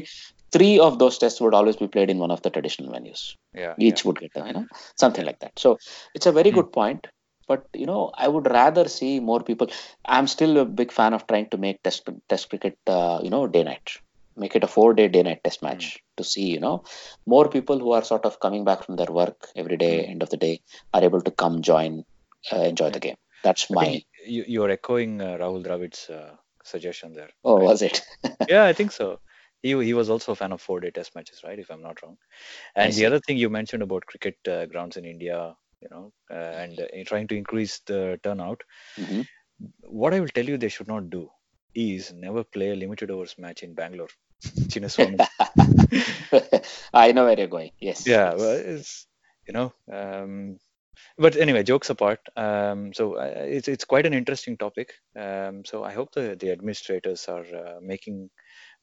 three of those tests would always be played in one of the traditional venues Yeah. each would get you know something like that so it's a very Hmm. good point but you know i would rather see more people i'm still a big fan of trying to make test test cricket uh, you know day night make it a four day day night test match to see you know more people who are sort of coming back from their work every day Hmm. end of the day are able to come join uh, enjoy the game that's I my you, you're echoing uh, Rahul Dravid's uh, suggestion there. oh right? was it yeah, I think so. He he was also a fan of four day test matches, right? If I'm not wrong. And the other thing you mentioned about cricket uh, grounds in India, you know, uh, and uh, trying to increase the turnout. Mhm. What I will tell you they should not do is never play a limited overs match in Bangalore. Chinnaswamy. i know where you're going yes yeah, well, it's you know. Um, but anyway, jokes apart. Um, so uh, it's it's quite an interesting topic. Um, so I hope the the administrators are uh, making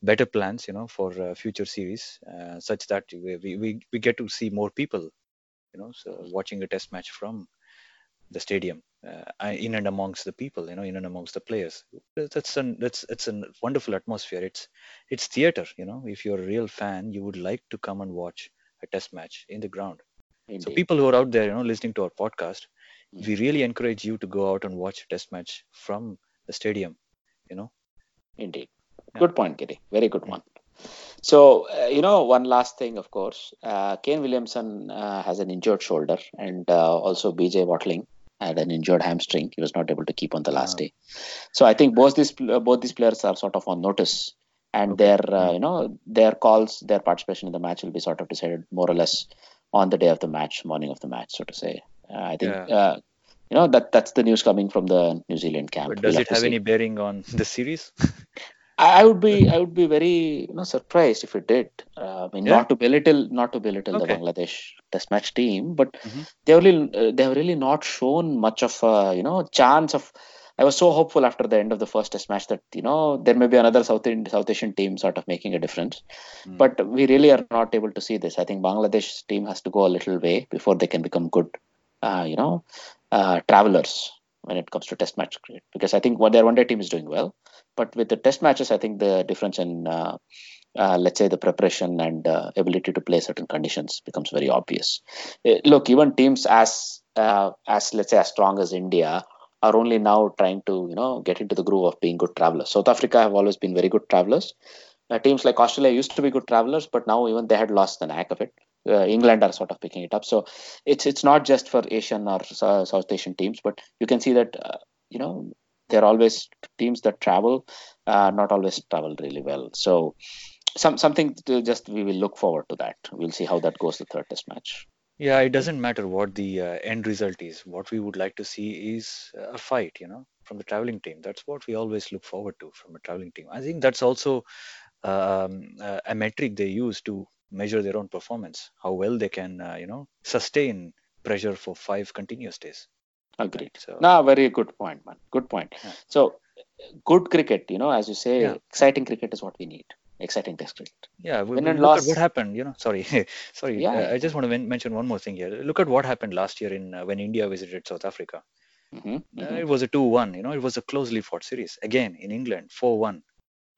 better plans, you know, for uh, future series, uh, such that we, we we we get to see more people, you know, so watching a test match from the stadium, uh, in and amongst the people, you know, in and amongst the players. That's an that's it's a wonderful atmosphere. It's it's theater, you know. If you're a real fan, you would like to come and watch a test match in the ground. So people who are out there, you know, listening to our podcast, Mm. we really encourage you to go out and watch a test match from the stadium. You know. Indeed. Yeah. Good point, Giri. Very good one. So, uh, you know, one last thing, of course, uh, Kane Williamson uh, has an injured shoulder, and uh, also BJ Watling had an injured hamstring. He was not able to keep on the last Ah. day. So, I think both these both these players are sort of on notice, and Okay. their uh, Mm. you know their calls, their participation in the match will be sort of decided more or less on the day of the match, morning of the match, so to say. Uh, I think. Yeah. Uh, you know that that's the news coming from the New Zealand camp. But We'll does it to have any bearing on the series? I would be I would be very you know surprised if it did. Uh, I mean, Yeah. not to belittle not to belittle the Bangladesh Test match team, but Mhm. they have really uh, they have really not shown much of a you know chance of. I was so hopeful after the end of the first Test match that you know there may be another South Indian, South Asian team sort of making a difference, Mm. but we really are not able to see this. I think Bangladesh team has to go a little way before they can become good, uh, you know, uh, travelers when it comes to Test match cricket. Because I think what their one day team is doing well, but with the Test matches, I think the difference in uh, uh, let's say the preparation and uh, ability to play certain conditions becomes very obvious. Uh, look, even teams as uh, as let's say as strong as India are only now trying to you know get into the groove of being good travelers. South Africa have always been very good travelers. Uh, teams like Australia used to be good travelers, but now even they had lost the knack of it. Uh, England are sort of picking it up. So it's it's not just for Asian or Sou- South Asian teams, but you can see that uh, you know they're always teams that travel, uh, not always travel really well. So some something to just we will look forward to that. We'll see how that goes the third test match. Yeah, it doesn't matter what the uh, end result is. What we would like to see is a fight, you know, from the traveling team. That's what we always look forward to from a traveling team. I think that's also um, uh, a metric they use to measure their own performance, how well they can, uh, you know, sustain pressure for five continuous days. Agreed. So No, very good point, man. Good point. Yeah. So good cricket, you know, as you say, Yeah. exciting cricket is what we need. Exciting test cricket. yeah, we, Win we look loss. at what happened. You know, sorry, sorry. Yeah, uh. I just want to men- mention one more thing here. Look at what happened last year in uh, when India visited South Africa. Mhm, Uh, mhm. it was a 2-1. You know, it was a closely fought series. Again, in England, 4-1.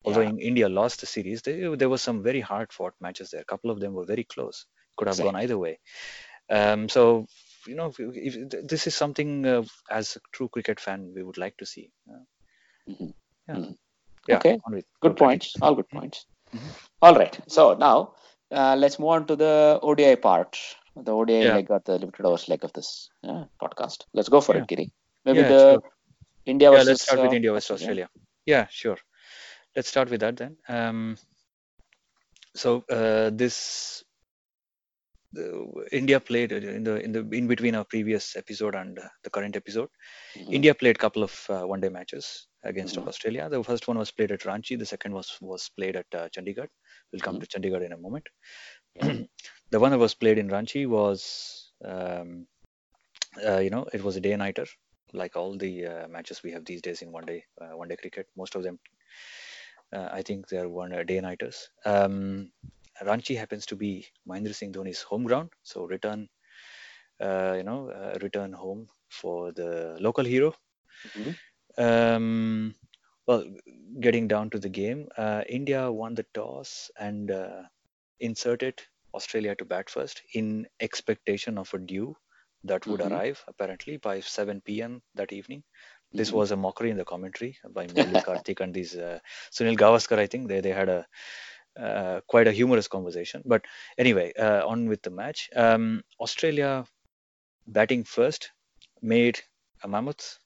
Although Yeah. in India lost the series, there, there were some very hard fought matches there. A couple of them were very close. Could have gone either way. Um, so, you know, if, if, this is something uh, as a true cricket fan we would like to see. Uh, Mhm, yeah. mhm. Yeah. Okay. with- Good points. All good points. Mhm. All right. So now uh, let's move on to the ODI part, the ODI Yeah. leg or the limited overs leg of this uh, podcast. Let's go for Yeah. it, Giri. Maybe Yeah, the sure. India Yeah, versus let's start with uh, India versus Australia. Yeah, sure. Let's start with that then. Um, so uh, this the, India played in the in the in between our previous episode and uh, the current episode. Mhm. India played a couple of uh, one-day matches against Mhm. Australia. The first one was played at Ranchi. The second was was played at uh, Chandigarh. We'll come Mhm. to Chandigarh in a moment. The one that was played in Ranchi was, um, uh, you know, it was a day-nighter, like all the uh, matches we have these days in one-day uh, one-day cricket. Most of them, uh, I think, they're one uh, day-nighters. Um, Ranchi happens to be Mahendra Singh Dhoni's home ground, so return, uh, you know, uh, return home for the local hero. Mhm. Um, well, getting down to the game, uh, India won the toss and uh, inserted Australia to bat first in expectation of a dew that would Mhm. arrive apparently by 7 p.m. that evening. This Mhm. was a mockery in the commentary by Murali Karthik and these uh, Sunil Gavaskar. I think they they had a uh, quite a humorous conversation. But anyway, uh, on with the match. Um, Australia batting first made a mammoth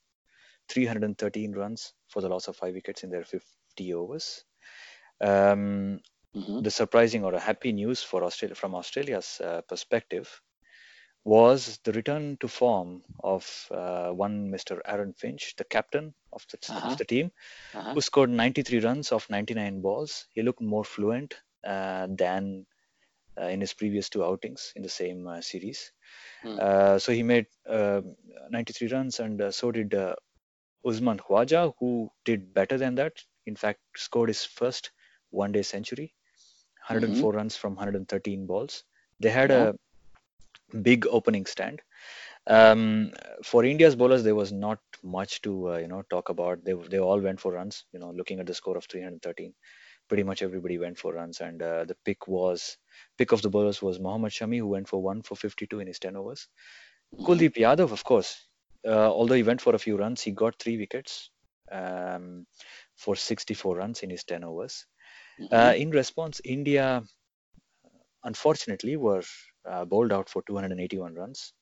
313 runs for the loss of five wickets in their 50 overs. Um, Mhm. the surprising or a happy news for Australia from Australia's uh, perspective was the return to form of uh, one Mr. Aaron Finch, the captain of the, Uh-huh. of the team, Uh-huh. who scored 93 runs off 99 balls. He looked more fluent uh, than uh, in his previous two outings in the same uh, series. Hmm. Uh, so he made uh, 93 runs, and uh, so did uh, Usman Khwaja, who did better than that. In fact, scored his first one-day century, 104 runs from 113 balls. They had Yeah. a big opening stand. Um, for India's bowlers, there was not much to uh, you know talk about. They they all went for runs. You know, looking at the score of 313, pretty much everybody went for runs, and uh, the pick was pick of the bowlers was Mohammad Shami, who went for one for 52 in his 10 overs. Kuldeep Yadav, of course, uh, although he went for a few runs, he got three wickets um, for 64 runs in his 10 overs. Mhm. Uh, in response, India unfortunately were uh, bowled out for 281 runs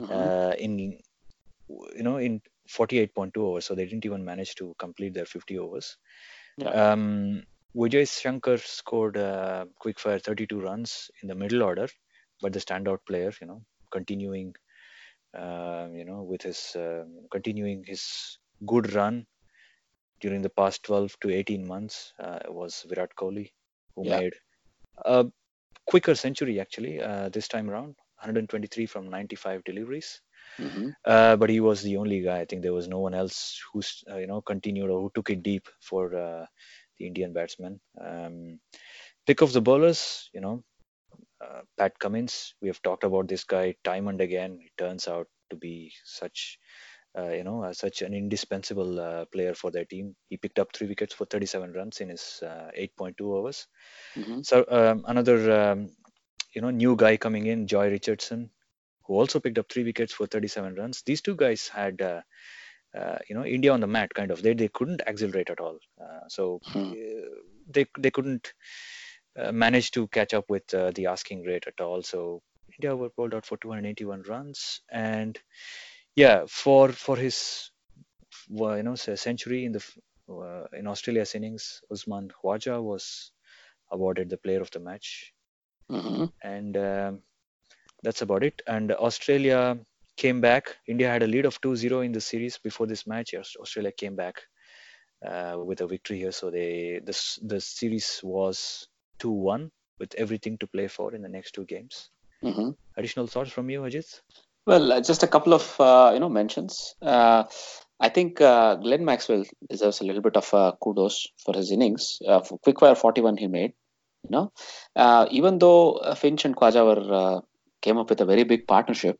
Mhm. uh, in you know in 48.2 overs, so they didn't even manage to complete their 50 overs. Yeah. Um, Vijay Shankar scored uh, quickfire 32 runs in the middle order, but the standout player, you know, continuing, uh, you know, with his uh, continuing his good run during the past 12 to 18 months uh, was Virat Kohli, who Yeah. made a quicker century actually uh, this time around, 123 from 95 deliveries. Mhm. Uh, but he was the only guy. I think there was no one else who's uh, you know continued or who took it deep for uh, the Indian batsmen. Um, pick of the bowlers, you know, uh, Pat Cummins. We have talked about this guy time and again. it turns out to be such, you know, uh, such an indispensable uh, player for their team. He picked up three wickets for 37 runs in his uh, 8.2 overs. Mhm. So um, another, um, you know, new guy coming in, Jhye Richardson, who also picked up three wickets for 37 runs. These two guys had, uh, uh, you know, India on the mat kind of. They they couldn't accelerate at all. Uh, so Hmm. uh, they they couldn't uh, manage to catch up with uh, the asking rate at all. So India were bowled out for 281 runs, and yeah, for for his well, you know say century in the uh, in Australia's innings, Usman Khwaja was awarded the player of the match Mhm. and um, that's about it. And Australia came back. India had a lead of 2-0 in the series before this match. Australia came back uh, with a victory here, so they this the series was 2-1 with everything to play for in the next two games. Mhm. Additional thoughts from you, Ajit? Well, uh, just a couple of uh, you know mentions. Uh, I think uh, Glenn Maxwell deserves a little bit of uh, kudos for his innings. Uh, for quickfire 41 he made. You know, even though Finch and Khwaja were came up with a very big partnership,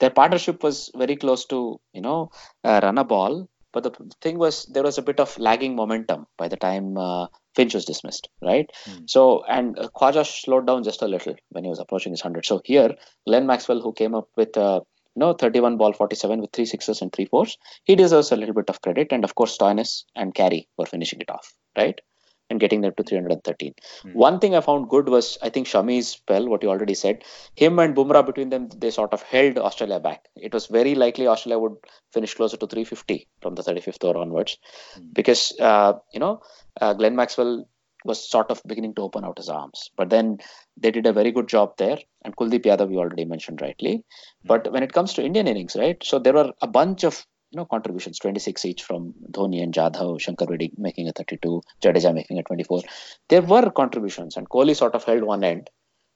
their partnership was very close to you know run a ball. But the thing was there was a bit of lagging momentum by the time uh, Finch was dismissed, right? Mm. So and uh, Khwaja slowed down just a little when he was approaching his hundred. So here, Glenn Maxwell, who came up with uh, you know 31 ball 47 with three sixes and three fours, he deserves a little bit of credit. And of course, Stoinis and Carey were finishing it off, right? And getting them to 313. Mm. One thing I found good was I think Shami's spell, what you already said, him and Bumrah between them, they sort of held Australia back. It was very likely Australia would finish closer to 350 from the 35th over onwards, Mm. because uh, you know uh, Glenn Maxwell was sort of beginning to open out his arms, but then they did a very good job there. And Kuldeep Yadav, we already mentioned rightly. But when it comes to Indian innings, right? So there were a bunch of you know contributions, 26 each from Dhoni and Jadhav, Shankar Reddy making a 32, Jadeja making a 24. There were contributions, and Kohli sort of held one end.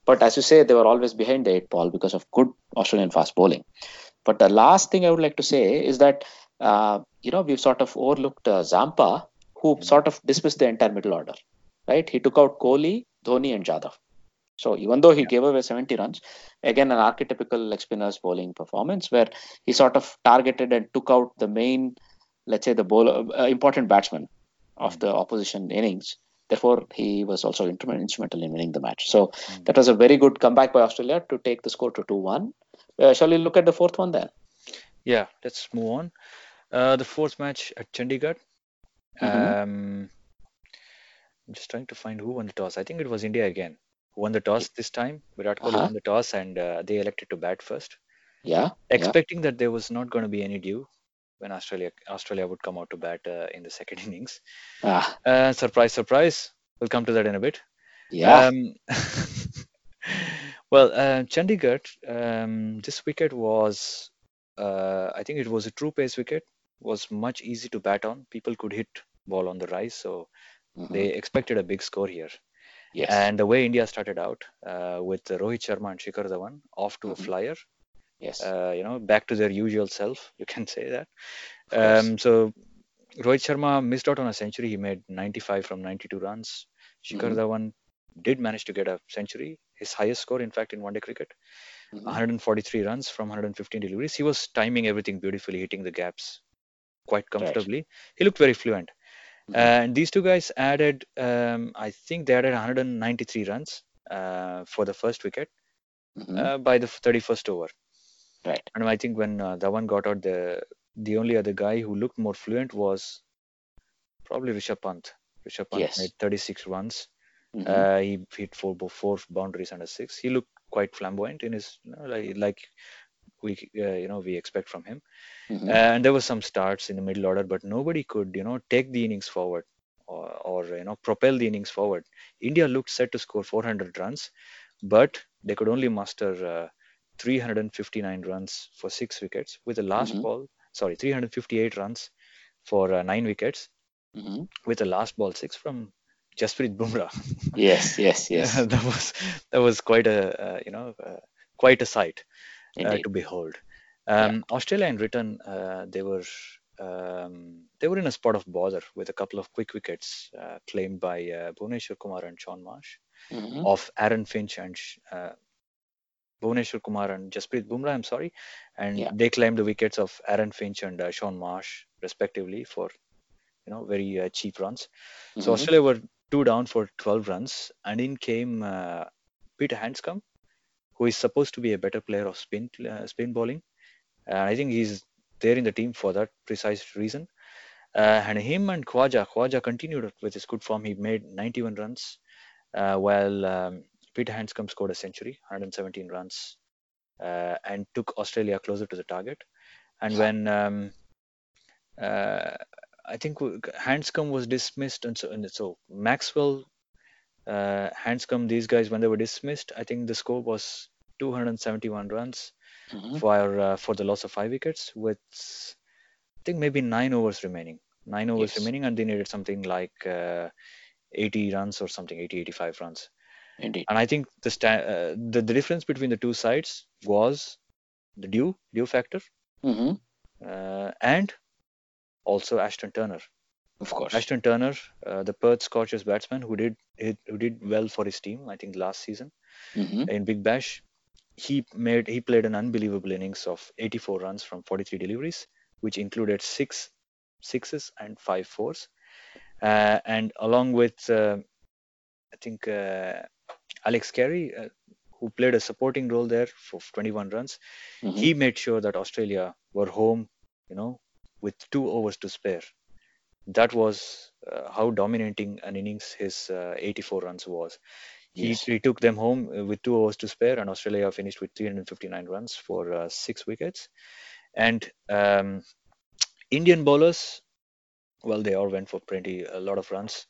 But as you say, they were always behind the eight ball because of good Australian fast bowling. But the last thing I would like to say is that uh, you know we've sort of overlooked uh, Zampa, who sort of dismissed the entire middle order. Right? He took out Kohli, Dhoni, and Jadhav. So even though he gave away 70 runs, again an archetypical leg spinner's bowling performance where he sort of targeted and took out the main, let's say the bowler, uh, important batsman of the opposition innings. Therefore, he was also instrumental in winning the match. So Mm. that was a very good comeback by Australia to take the score to 2-1. Uh, shall we look at the fourth one then? Yeah, let's move on. Uh, the fourth match at Chandigarh. Mhm. Um, I'm just trying to find who won the toss. I think it was India again who won the toss this time. Virat Kohli Uh-huh. won the toss and uh, they elected to bat first, Yeah. yeah. expecting that there was not going to be any dew when Australia Australia would come out to bat uh, in the second innings. Ah, Uh, surprise, surprise. We'll come to that in a bit. yeah. Um, well, uh, Chandigarh, um, this wicket was, uh, I think it was a true pace wicket, was much easy to bat on. People could hit ball on the rise, so Mhm. they expected a big score here. Yes. And the way India started out uh, with Rohit Sharma and Shikhar Dhawan off to Mhm. a flyer, yes. uh, you know, back to their usual self, you can say that. Um, so Rohit Sharma missed out on a century. He made 95 from 92 runs. Shikhar Mhm. Dhawan did manage to get a century, his highest score, in fact, in one day cricket. Mhm. 143 runs from 115 deliveries. He was timing everything beautifully, hitting the gaps quite comfortably. He looked very fluent. Mhm. And these two guys added, um, I think they added 193 runs uh, for the first wicket Mhm. uh, by the 31st over. right. And I think when uh, Dhawan got out, the the only other guy who looked more fluent was probably Rishabh Pant. Rishabh Pant Yes. made 36 runs. Mhm. Uh, he hit four four boundaries and a six. He looked quite flamboyant in his you know, like like we uh, you know we expect from him. Mhm. And there were some starts in the middle order, but nobody could you know take the innings forward or, or you know propel the innings forward. India looked set to score 400 runs, but they could only muster uh, 359 runs for six wickets with the last Mhm. ball. Sorry, 358 runs for uh, nine wickets Mhm. with the last ball six from Jasprit Bumrah. Yes. Yes. Yes. that was that was quite a uh, you know uh, quite a sight. To behold. Um, Australia in return, uh, they were um, they were in a spot of bother with a couple of quick wickets uh, claimed by uh, Bhuvneshwar Kumar and Shaun Marsh Mhm. of Aaron Finch and uh, Bhuvneshwar Kumar and Jasprit Bumrah. I'm sorry, and Yeah. they claimed the wickets of Aaron Finch and uh, Shaun Marsh respectively for you know very uh, cheap runs. So Mhm. Australia were two down for 12 runs, and in came uh, Peter Handscomb, who is supposed to be a better player of spin uh, spin bowling. And I think he's there in the team for that precise reason. Uh, and him and Khwaja, Khwaja continued with his good form. He made 91 runs, uh, while um, Peter Handscomb scored a century, 117 runs, uh, and took Australia closer to the target. And when um, uh, I think Handscomb was dismissed, and so, and so Maxwell, uh, Handscomb, these guys, when they were dismissed, I think the score was 271 runs Mhm. for uh, for the loss of five wickets, with I think maybe nine overs remaining, nine overs Yes. remaining, and they needed something like uh, 80 runs or something, 80, 85 runs. Indeed. And I think the, sta- uh, the the difference between the two sides was the dew dew factor Mhm. uh, and also Ashton Turner. Of course. Ashton Turner, uh, the Perth Scorchers batsman who did who did well for his team, I think last season Mhm. in Big Bash. he made he played an unbelievable innings of 84 runs from 43 deliveries, which included six sixes and five fours. Uh, and along with uh, I think uh, Alex Carey, uh, who played a supporting role there for 21 runs, Mhm. he made sure that Australia were home, you know, with two overs to spare. That was uh, how dominating an innings his uh, 84 runs was. He, Yes. he took them home uh, with two overs to spare, and Australia finished with 359 runs for uh, six wickets. And um, Indian bowlers, well, they all went for plenty, a lot of runs.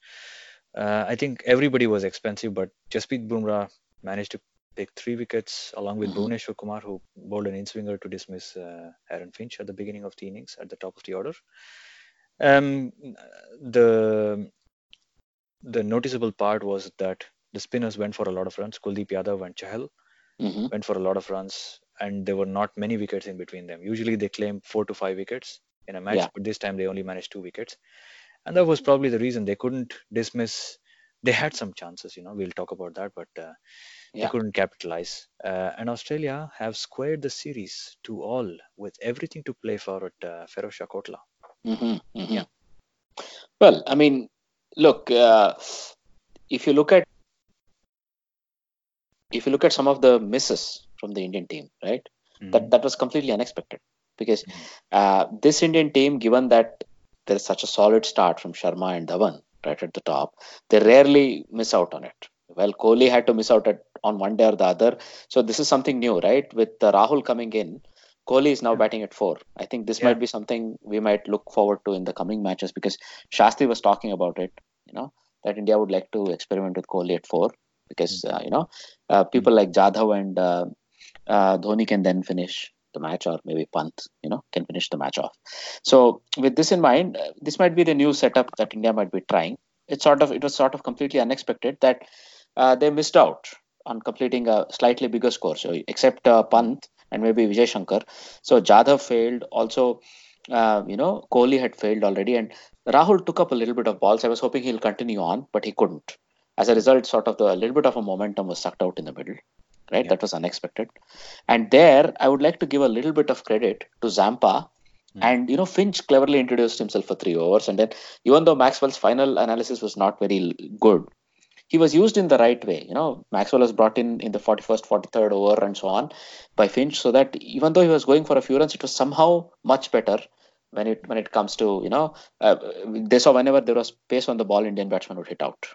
Uh, I think everybody was expensive, but Jasprit Bumrah managed to pick three wickets along with Mhm. Bhuvneshwar Kumar, who bowled an in-swinger to dismiss uh, Aaron Finch at the beginning of the innings at the top of the order. Um, the the noticeable part was that the spinners went for a lot of runs. Kuldeep Yadav and Chahal Mhm. went for a lot of runs, and there were not many wickets in between them. Usually they claim four to five wickets in a match, Yeah. but this time they only managed two wickets, and that was probably the reason they couldn't dismiss. They had some chances, you know. We'll talk about that, but uh, they couldn't capitalize. Uh, and Australia have squared the series to all with everything to play for at uh, Ferozshah Kotla. Mhm, mhm. Yeah. Well, I mean, look, uh, if you look at if you look at some of the misses from the Indian team, right? That that was completely unexpected because uh, this Indian team, given that there is such a solid start from Sharma and Dhawan right at the top, they rarely miss out on it. Well, Kohli had to miss out at, on one day or the other, so this is something new, right? With uh, Rahul coming in, Kohli is now batting at four. I think this Yeah. might be something we might look forward to in the coming matches because Shastri was talking about it, you know, that India would like to experiment with Kohli at four because uh, you know uh, people like Jadhav and uh, uh, Dhoni can then finish the match, or maybe Pant, you know, can finish the match off. So with this in mind, uh, this might be the new setup that India might be trying. It's sort of it was sort of completely unexpected that uh, they missed out on completing a slightly bigger score. So except uh, Pant and maybe Vijay Shankar, so Jadhav failed. Also, uh, you know, Kohli had failed already, and Rahul took up a little bit of balls. I was hoping he'll continue on, but he couldn't. As a result, sort of the a little bit of a momentum was sucked out in the middle. Right, Yeah. that was unexpected. And there, I would like to give a little bit of credit to Zampa. Hmm. And you know, Finch cleverly introduced himself for three overs, and then even though Maxwell's final analysis was not very good, he was used in the right way. You know, Maxwell was brought in in the 41st, 43rd over, and so on by Finch, so that even though he was going for a few runs, it was somehow much better when it when it comes to you know uh, they saw whenever there was pace on the ball, Indian batsmen would hit out.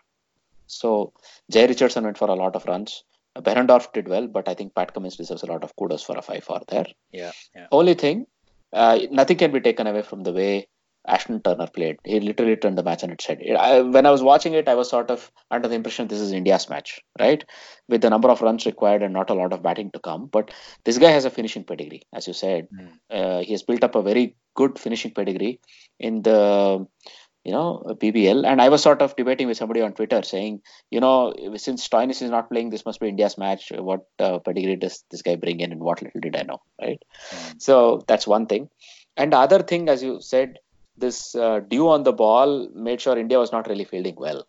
So Jhye Richardson went for a lot of runs. Behrendorff did well, but I think Pat Cummins deserves a lot of kudos for a five for there. Yeah, yeah. Only thing, uh, nothing can be taken away from the way Ashton Turner played. He literally turned the match on its head. I, when I was watching it, I was sort of under the impression this is India's match, right? With the number of runs required and not a lot of batting to come. But this guy has a finishing pedigree, as you said. Mm. Uh, he has built up a very good finishing pedigree in the you know BBL. And I was sort of debating with somebody on Twitter saying, you know, since Stoinis is not playing, this must be India's match. What uh, pedigree does this guy bring in, and what little did I know, right? Mm. So that's one thing. And the other thing, as you said, this uh, dew on the ball made sure India was not really fielding well.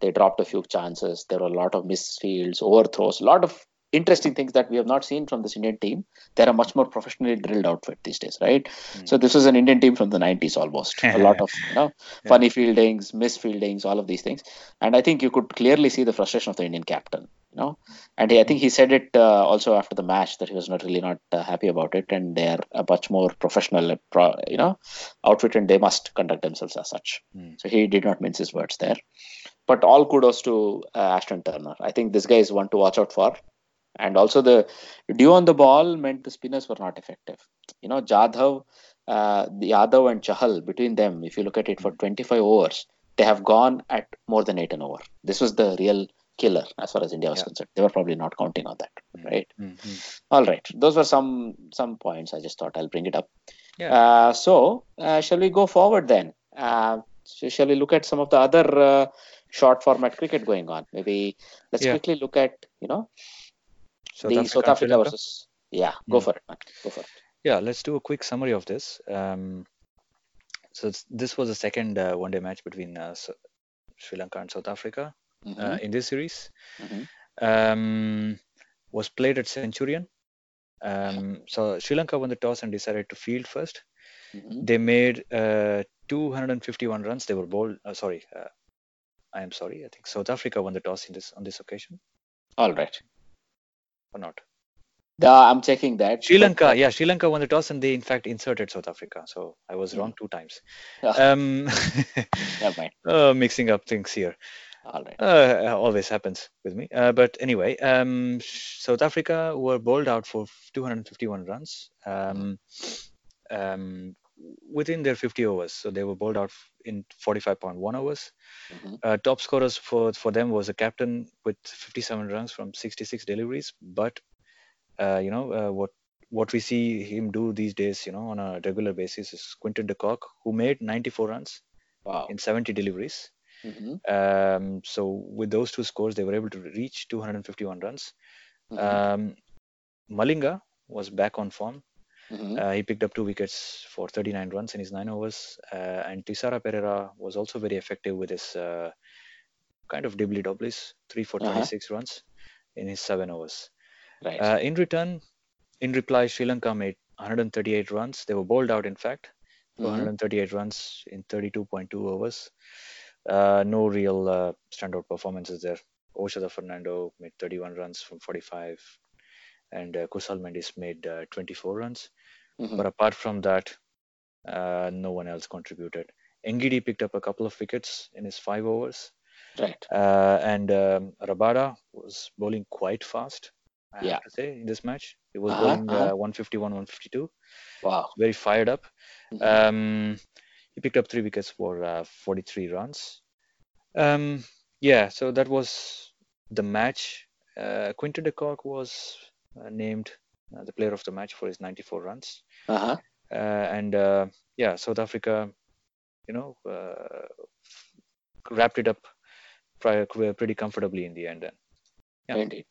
They dropped a few chances. There were a lot of misfields, overthrows, a lot of interesting things that we have not seen from this Indian team. They're a much more professionally drilled outfit these days, right? Mm. So this was an Indian team from the 90s almost. a lot of you know Yeah. funny fieldings, misfieldings, all of these things. And I think you could clearly see the frustration of the Indian captain. You know, and he, I think he said it uh, also after the match that he was not really not uh, happy about it, and they are a much more professional, uh, you know, outfit, and they must conduct themselves as such. Mm. So he did not mince his words there. But all kudos to uh, Ashton Turner. I think this guy is one to watch out for. And also the dew on the ball meant the spinners were not effective. You know, Jadhav, uh, Yadav and Chahal, between them, if you look at it for 25 overs, they have gone at more than eight an over. This was the real killer as far as India was Yeah. concerned. They were probably not counting on that, Mm. right? Mm, mm. All right. Those were some some points. I just thought I'll bring it up. Yeah. Uh, so, uh, shall we go forward then? Uh, so shall we look at some of the other uh, short format cricket going on? Maybe let's Yeah. quickly look at you know South the Africa South Africa versus yeah. Go Hmm. for it, man. Go for it. Yeah, let's do a quick summary of this. Um, so it's, this was the second uh, one-day match between uh, Sri Lanka and South Africa Mhm, uh, in this series. mhm. Um, was played at Centurion. Um, so Sri Lanka won the toss and decided to field first. Mhm. They made uh, 251 runs. They were bowled. Uh, sorry, uh, I am sorry. I think South Africa won the toss in this on this occasion, All right. or not? The, I'm checking that. Sri Lanka, yeah, Sri Lanka won the toss and they in fact inserted South Africa. So I was wrong two times. Um, Never mind. uh, mixing up things here. All right. Uh, always happens with me. Uh, but anyway, um, South Africa were bowled out for 251 runs um, um, within their 50 overs. So they were bowled out in 45.1 overs. Mhm. Uh, top scorers for for them was a captain with 57 runs from 66 deliveries. But uh, you know uh, what what we see him do these days, you know, on a regular basis is Quinton de Kock, who made 94 runs Wow. in 70 deliveries. Mhm. Um, so with those two scores, they were able to reach 251 runs. Mhm. Um, Malinga was back on form. Mhm. Uh, he picked up two wickets for 39 runs in his nine overs. Uh, and Thisara Perera was also very effective with his uh, kind of dibbly dobblies, three for Uh-huh. 26 runs in his seven overs. Right. Uh, in return, in reply, Sri Lanka made 138 runs. They were bowled out, in fact, for Mhm. 138 runs in 32.2 overs. Uh, no real uh, standout performances there. Oshada Fernando made 31 runs from 45, and uh, Kusal Mendis made uh, 24 runs. Mhm. But apart from that, uh, no one else contributed. Ngidi picked up a couple of wickets in his five overs, Right. uh, and um, Rabada was bowling quite fast. I Yeah. have to say in this match, he was Uh-huh, bowling uh-huh. uh, 151, 152, Wow. very fired up. Mhm. Um, he picked up three wickets for uh, 43 runs. Um, yeah, so that was the match. Uh, Quinton de Kock was uh, named uh, the player of the match for his 94 runs. Uh-huh. Uh, and uh, yeah, South Africa, you know, uh, wrapped it up pri- pretty comfortably in the end. Then, Yeah. Indeed.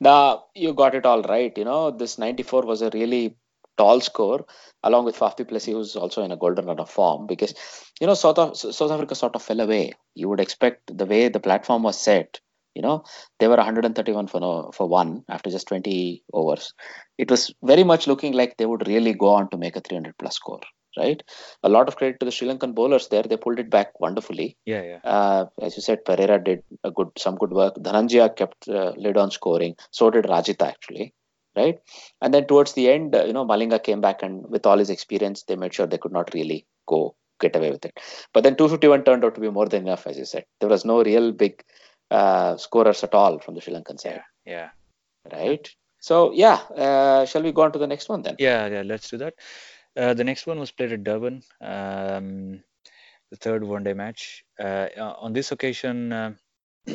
Now you got it all right. You know, this 94 was a really tall score, along with Faf Plessis, who's also in a golden run of form. Because you know, South Af- South Africa sort of fell away. You would expect the way the platform was set. You know, they were 131 for no, for one after just 20 overs. It was very much looking like they would really go on to make a 300 plus score. Right. A lot of credit to the Sri Lankan bowlers there. They pulled it back wonderfully yeah, yeah, uh, as you said, Perera did a good some good work. Dhananjaya kept uh, lid on scoring. So did Rajitha actually, right? And then towards the end, uh, you know, Malinga came back and with all his experience, they made sure they could not really go get away with it. But then 251 turned out to be more than enough, as you said. There was no real big uh, scorers at all from the Sri Lankan side, yeah, yeah. right? So yeah, uh, shall we go on to the next one then? Yeah, yeah, let's do that. Uh, the next one was played at Durban, um, the third one-day match. Uh, uh, on this occasion,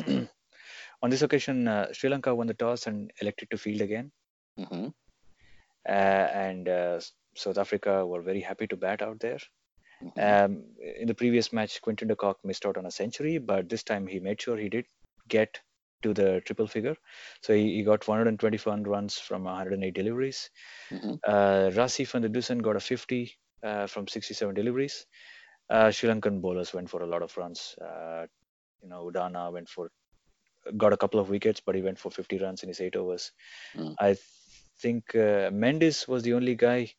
on this occasion, uh, Sri Lanka won the toss and elected to field again. Hmm Uh, and uh, South Africa were very happy to bat out there. hmm Um, in the previous match, Quinton de Kock missed out on a century, but this time he made sure he did get to the triple figure. So he, he got 121 runs from 108 deliveries. hmm Uh, Rassie van der Dussen got a 50 uh, from 67 deliveries. Uh, Sri Lankan bowlers went for a lot of runs. Uh, you know, Udana went for got a couple of wickets, but he went for 50 runs in his eight overs. Mm. I think uh, Mendis was the only guy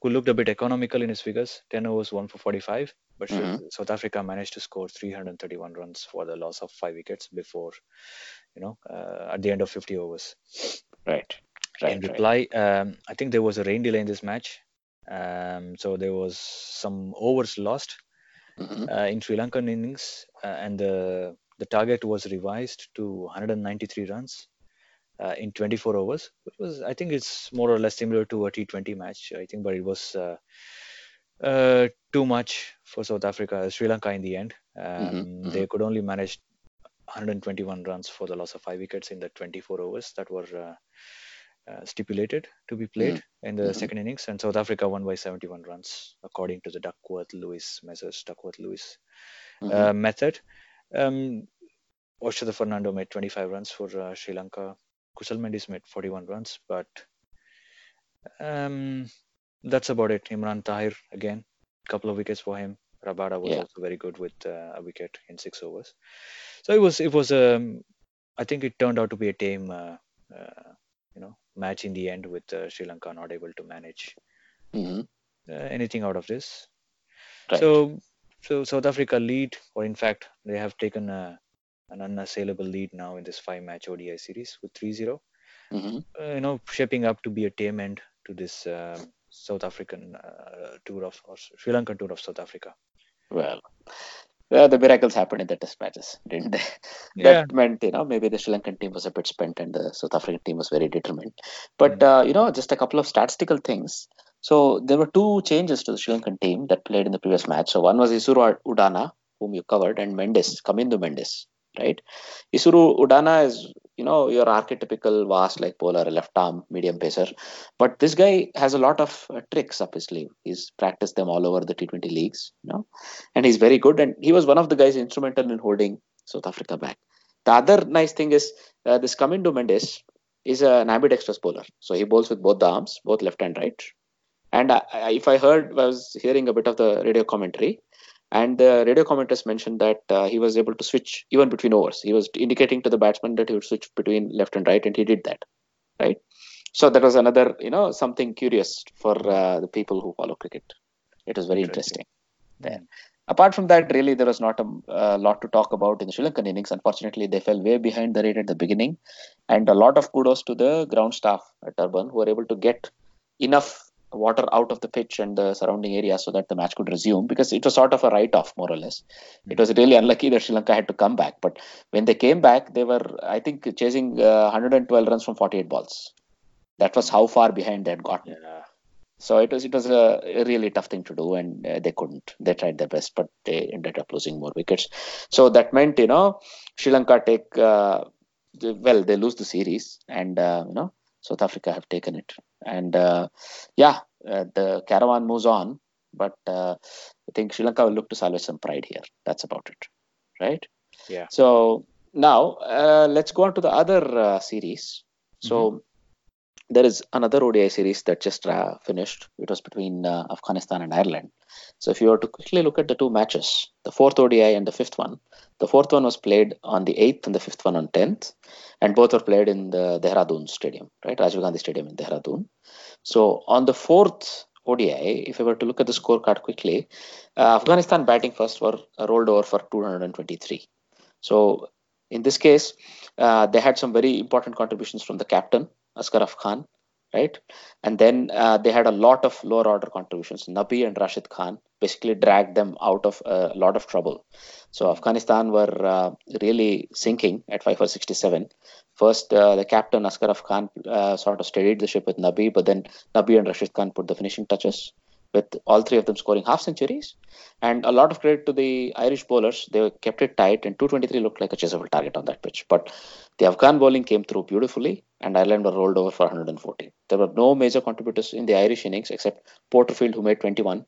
who looked a bit economical in his figures. 10 overs, one for 45. But Mhm. South Africa managed to score 331 runs for the loss of five wickets before, you know, uh, at the end of 50 overs. Right. Right. in right. reply, um, I think there was a rain delay in this match. Um, so there was some overs lost Mhm. uh, in Sri Lankan innings, uh, and the the target was revised to 193 runs uh, in 24 overs, which was I think it's more or less similar to a T20 match. I think, but it was uh, uh, too much for South Africa, Sri Lanka in the end. Um, mhm. They could only manage 121 runs for the loss of five wickets in the 24 overs that were uh, uh, stipulated to be played in the Mhm. second innings, and South Africa won by 71 runs, according to the Duckworth Lewis measures, Duckworth Lewis Mhm. uh, method. Um, Oshada Fernando made 25 runs for uh, Sri Lanka. Kusal Mendis made 41 runs, but um, that's about it. Imran Tahir again, couple of wickets for him. Rabada was Yeah. also very good with uh, a wicket in six overs. So it was it was um, I think it turned out to be a tame uh, uh, you know match in the end with uh, Sri Lanka not able to manage hmm uh, anything out of this. Right. So, so South Africa lead, or in fact, they have taken a, an unassailable lead now in this five-match ODI series with 3-0. hmm Uh, you know, shaping up to be a tame end to this um South African uh, tour of or Sri Lankan tour of South Africa. Well, well, the miracles happened in the test matches, didn't they? Yeah. That meant, you know, maybe the Sri Lankan team was a bit spent and the South African team was very determined. But, uh, you know, just a couple of statistical things. So there were two changes to the Sri Lankan team that played in the previous match. So one was Isuru Udana, whom you covered, and Mendis, Kamindu Mendis, right? Isuru Udana is, you know, your archetypical vast like bowler, left arm, medium pacer. But this guy has a lot of uh, tricks up his sleeve. He's practiced them all over the T20 leagues, you know, and he's very good. And he was one of the guys instrumental in holding South Africa back. The other nice thing is uh, this Kamindu Mendis is an ambidextrous bowler. So he bowls with both the arms, both left and right. And I, I, if I heard, I was hearing a bit of the radio commentary, and the radio commenters mentioned that uh, he was able to switch even between overs. He was indicating to the batsman that he would switch between left and right, and he did that, right? So that was another, you know, something curious for uh, the people who follow cricket. It was very Interesting. interesting. There. Apart from that, really, there was not a uh, lot to talk about in the Sri Lankan innings. Unfortunately, they fell way behind the rate at the beginning, and a lot of kudos to the ground staff at Durban who were able to get enough water out of the pitch and the surrounding area so that the match could resume because it was sort of a write-off more or less. It was really unlucky that Sri Lanka had to come back, but when they came back, they were I think chasing uh, 112 runs from 48 balls. That was how far behind they had gotten. Yeah. So it was it was a, a really tough thing to do, and uh, they couldn't. They tried their best, but they ended up losing more wickets. So that meant you know Sri Lanka take uh, well they lose the series, and uh, you know South Africa have taken it, and uh, yeah, uh, the caravan moves on. But uh, I think Sri Lanka will look to salvage some pride here. That's about it, right? Yeah. So now uh, let's go on to the other uh, series. So there is another ODI series that just uh, finished. It was between uh, Afghanistan and Ireland. So if you were to quickly look at the two matches, the fourth ODI and the fifth one, the fourth one was played on the 8th and the fifth one on 10th, and both were played in the Dehradun Stadium, right? Rajiv Gandhi Stadium in Dehradun. So on the fourth ODI, if I were to look at the scorecard quickly, uh, Afghanistan batting first were uh, rolled over for 223. So in this case, uh, they had some very important contributions from the captain, Asghar Afghan, right? And then uh, they had a lot of lower order contributions. Nabi and Rashid Khan basically dragged them out of a lot of trouble. So Afghanistan were uh, really sinking at 5 for 67. First, uh, the captain Asghar Afghan uh, sort of steadied the ship with Nabi, but then Nabi and Rashid Khan put the finishing touches with all three of them scoring half centuries. And a lot of credit to the Irish bowlers. They kept it tight, and 223 looked like a chaseable target on that pitch. But the Afghan bowling came through beautifully, and Ireland were rolled over for 140. There were no major contributors in the Irish innings except Porterfield, who made 21,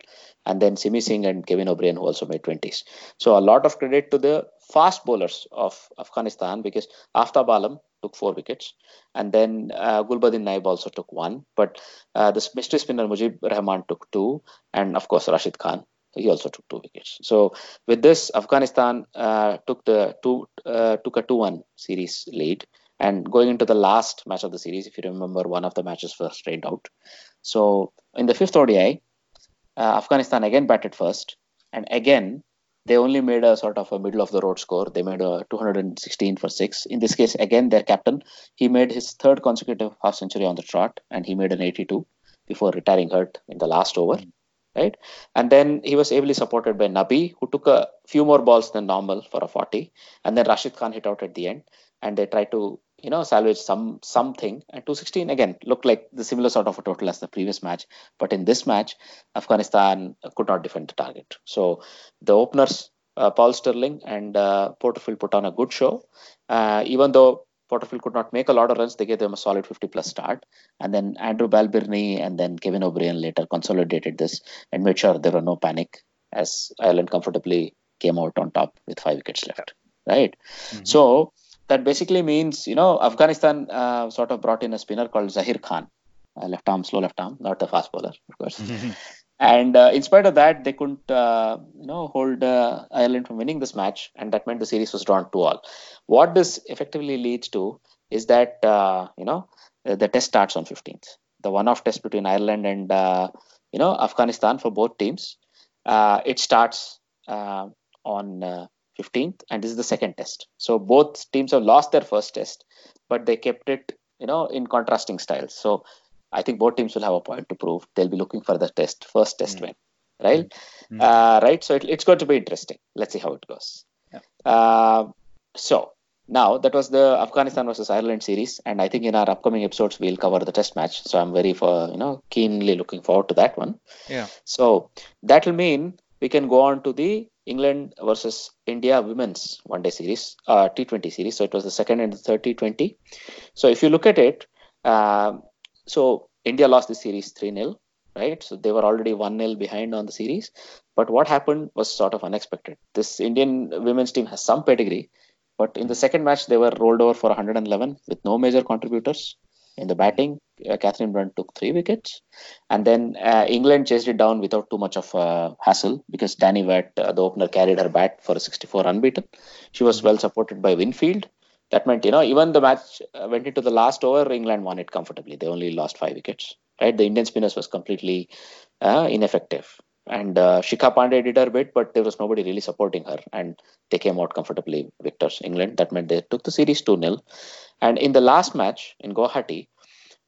and then Simi Singh and Kevin O'Brien, who also made 20s. So a lot of credit to the fast bowlers of Afghanistan because Aftab Alam took four wickets, and then uh, Naib also took one. But uh, the mystery spinner Mujib Rahman took two, and of course Rashid Khan he also took two wickets. So with this, Afghanistan uh, took the two uh, took a two-one series lead, and going into the last match of the series, if you remember, one of the matches was rained out. So in the fifth ODI, uh, Afghanistan again batted first, and again they only made a sort of a middle of the road score. They made a 216 for six. In this case, again their captain he made his third consecutive half century on the trot, and he made an 82 before retiring hurt in the last over hmm. right? And then he was ably supported by Nabi, who took a few more balls than normal for a 40, and then Rashid Khan hit out at the end, and they tried to you know salvage some something. And 216 again looked like the similar sort of a total as the previous match, but in this match, Afghanistan could not defend the target. So the openers. Uh, Paul Stirling and uh, Porterfield put on a good show, uh, even though Porterfield could not make a lot of runs. They gave them a solid 50 plus start. And then Andrew Balbirnie and then Kevin O'Brien later consolidated this and made sure there were no panic as Ireland comfortably came out on top with five wickets left. Right. Mm-hmm. So that basically means, you know, Afghanistan uh, sort of brought in a spinner called Zahir Khan, uh, left arm, slow left arm, not the fast bowler, of course. And uh, in spite of that, they couldn't, uh, you know, hold uh, Ireland from winning this match, and that meant the series was drawn to all. What this effectively leads to is that uh, you know the test starts on 15th. The one-off test between Ireland and uh, you know Afghanistan for both teams. Uh, it starts uh, on 15th, and this is the second test. So both teams have lost their first test, but they kept it you know in contrasting styles. So I think both teams will have a point to prove. They'll be looking for the test first test mm. win, right? Mm. Uh, right. So it, it's going to be interesting. Let's see how it goes. Yeah. Uh, so now that was the Afghanistan versus Ireland series, and I think in our upcoming episodes we'll cover the test match. So I'm very for you know keenly looking forward to that one. Yeah. So that will mean we can go on to the England versus India women's one day series, uh, T20 series. So it was the second and the third T20. So if you look at it, uh, so India lost the series 3 0, right? So they were already 1 0 behind on the series. But what happened was sort of unexpected. This Indian women's team has some pedigree, but in the second match, they were rolled over for 111 with no major contributors. In the batting, uh, Catherine Brunt took three wickets. And then uh, England chased it down without too much of a hassle because Danni Wyatt, uh, the opener, carried her bat for a 64 unbeaten. She was well supported by Winfield. That meant, you know, even the match uh, went into the last over, England won it comfortably. They only lost five wickets, right? The Indian spinners was completely uh, ineffective. And uh, Shikha Pandey did her bit, but there was nobody really supporting her. And they came out comfortably victors, England. That meant they took the series 2 0. And in the last match in Guwahati,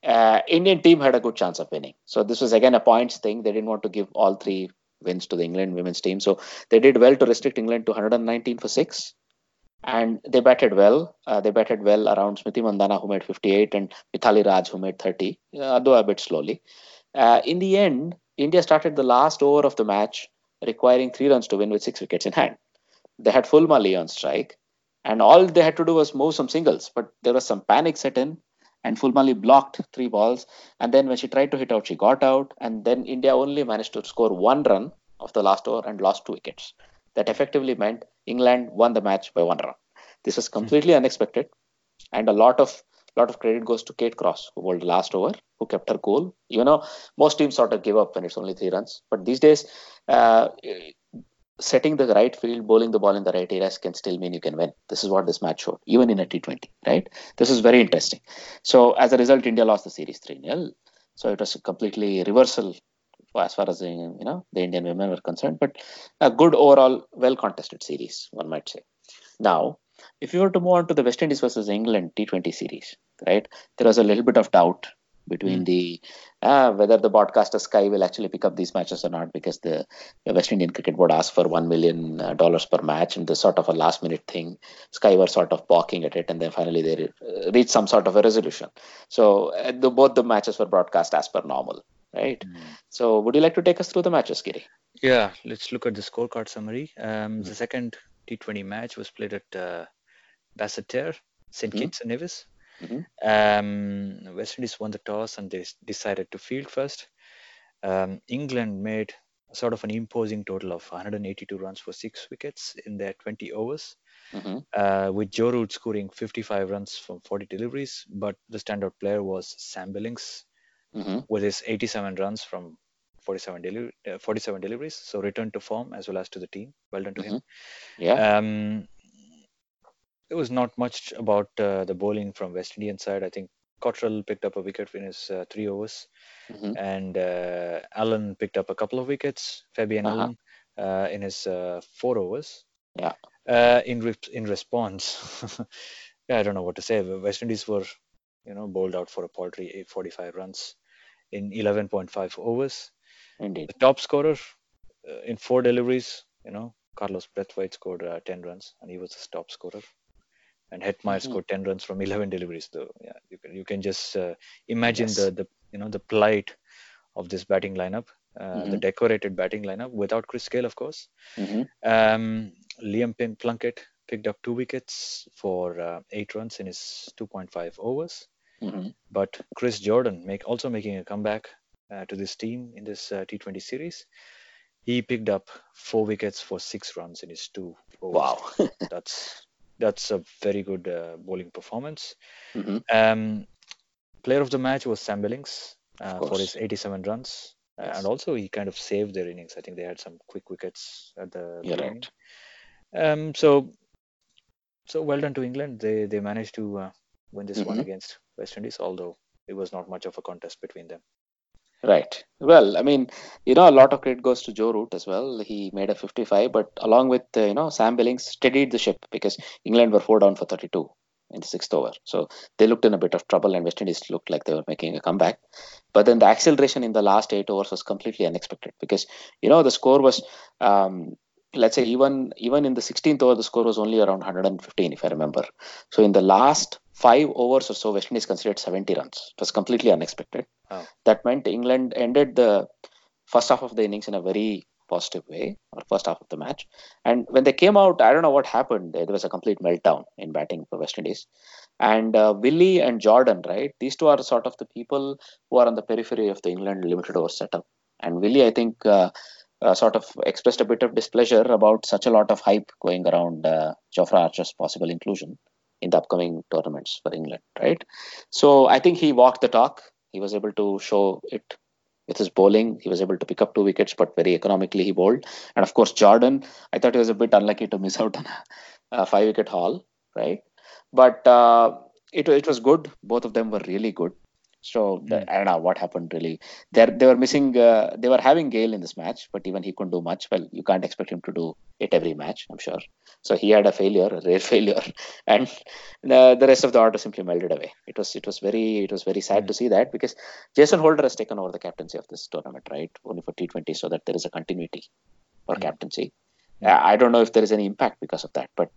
uh, Indian team had a good chance of winning. So this was again a points thing. They didn't want to give all three wins to the England women's team. So they did well to restrict England to 119 for six. And they batted well. Uh, they batted well around Smriti Mandhana, who made 58, and Mithali Raj, who made 30, uh, though a bit slowly. Uh, in the end, India started the last over of the match, requiring three runs to win with six wickets in hand. They had Fulmali on strike, and all they had to do was move some singles, but there was some panic set in and Fulmali blocked three balls. And then when she tried to hit out, she got out. And then India only managed to score one run of the last over and lost two wickets. That effectively meant England won the match by one run. This was completely unexpected, and a lot of lot of credit goes to Kate Cross, who bowled last over, who kept her cool. You know, most teams sort of give up when it's only three runs, but these days, uh, setting the right field, bowling the ball in the right areas can still mean you can win. This is what this match showed, even in a T20, right? This is very interesting. So as a result, India lost the series 3 0. So it was a completely reversal as far as the, you know the Indian women were concerned, but a good overall, well contested series, one might say. Now, if you were to move on to the West Indies versus England T20 series, right, there was a little bit of doubt between mm. the uh, whether the broadcaster Sky will actually pick up these matches or not because the, the West Indian Cricket Board asked for one million uh, dollars per match and this sort of a last minute thing. Sky were sort of balking at it and then finally they re- reached some sort of a resolution. So uh, the, both the matches were broadcast as per normal, right? Mm. So would you like to take us through the matches, Giri? Yeah, let's look at the scorecard summary. Um, mm. The second T20 match was played at uh, Basseterre, St. Mm. Kitts and Nevis. Mm-hmm. Um, West Indies won the toss and they decided to field first. Um, England made sort of an imposing total of 182 runs for six wickets in their 20 overs, mm-hmm. uh, with Joe Root scoring 55 runs from 40 deliveries. But the standout player was Sam Billings mm-hmm. with his 87 runs from 47, deli- uh, 47 deliveries. So return to form as well as to the team. Well done to him. Mm-hmm. Yeah. Um, there was not much about uh, the bowling from West Indian side. I think Cottrell picked up a wicket in his uh, three overs, mm-hmm. and uh, Allen picked up a couple of wickets. Fabian uh-huh. Allen uh, in his uh, four overs. Yeah. Uh, in re- in response, yeah, I don't know what to say. West Indies were, you know, bowled out for a paltry 45 runs in 11.5 overs. Indeed. The top scorer in four deliveries, you know, Carlos Brathwaite scored 10 runs, and he was the top scorer and Hetmyer mm-hmm. scored 10 runs from 11 deliveries. So yeah, you can you can just uh, imagine yes. the the you know the plight of this batting lineup, uh, mm-hmm. the decorated batting lineup without Chris Gayle, of course. Mm-hmm. Um, Liam Plunkett picked up two wickets for uh, eight runs in his 2.5 overs. Mm-hmm. But Chris Jordan make also making a comeback uh, to this team in this uh, T20 series. He picked up four wickets for six runs in his two overs. Wow, that's that's a very good uh, bowling performance. Mm-hmm. Um, player of the match was Sam Billings uh, for his 87 runs. Yes. and also, he kind of saved their innings. I think they had some quick wickets at the yeah. Right. Um, so, so well done to England. They they managed to uh, win this one Mhm. against West Indies, although it was not much of a contest between them. Right. Well, I mean, you know, a lot of credit goes to Joe Root as well. He made a 55, but along with, uh, you know, Sam Billings steadied the ship because England were four down for 32 in the sixth over. So they looked in a bit of trouble and West Indies looked like they were making a comeback. But then the acceleration in the last eight overs was completely unexpected because, you know, the score was, um, let's say even even in the 16th over, the score was only around 115, if I remember. So in the last five overs or so, West Indies considered 70 runs. It was completely unexpected. Wow. That meant England ended the first half of the innings in a very positive way, or first half of the match. And when they came out, I don't know what happened. There was a complete meltdown in batting for West Indies. And uh, Willey and Jordan, right? These two are sort of the people who are on the periphery of the England limited over setup. And Willey, I think, uh, uh, sort of expressed a bit of displeasure about such a lot of hype going around uh, Jofra Archer's possible inclusion in the upcoming tournaments for England, right? So I think he walked the talk. He was able to show it with his bowling. He was able to pick up two wickets, but very economically he bowled. And of course, Jordan, I thought he was a bit unlucky to miss out on a, a five wicket haul, right? But uh, it, it was good. Both of them were really good. So the- Mm. I don't know what happened really. They they were missing. Uh, they were having Gayle in this match, but even he couldn't do much. Well, you can't expect him to do it every match, I'm sure. So he had a failure, a rare failure, and uh, the rest of the order simply melted away. It was it was very it was very sad to see that because Jason Holder has taken over the captaincy of this tournament, right? Only for T20, so that there is a continuity for Mm. captaincy. Uh, I don't know if there is any impact because of that, but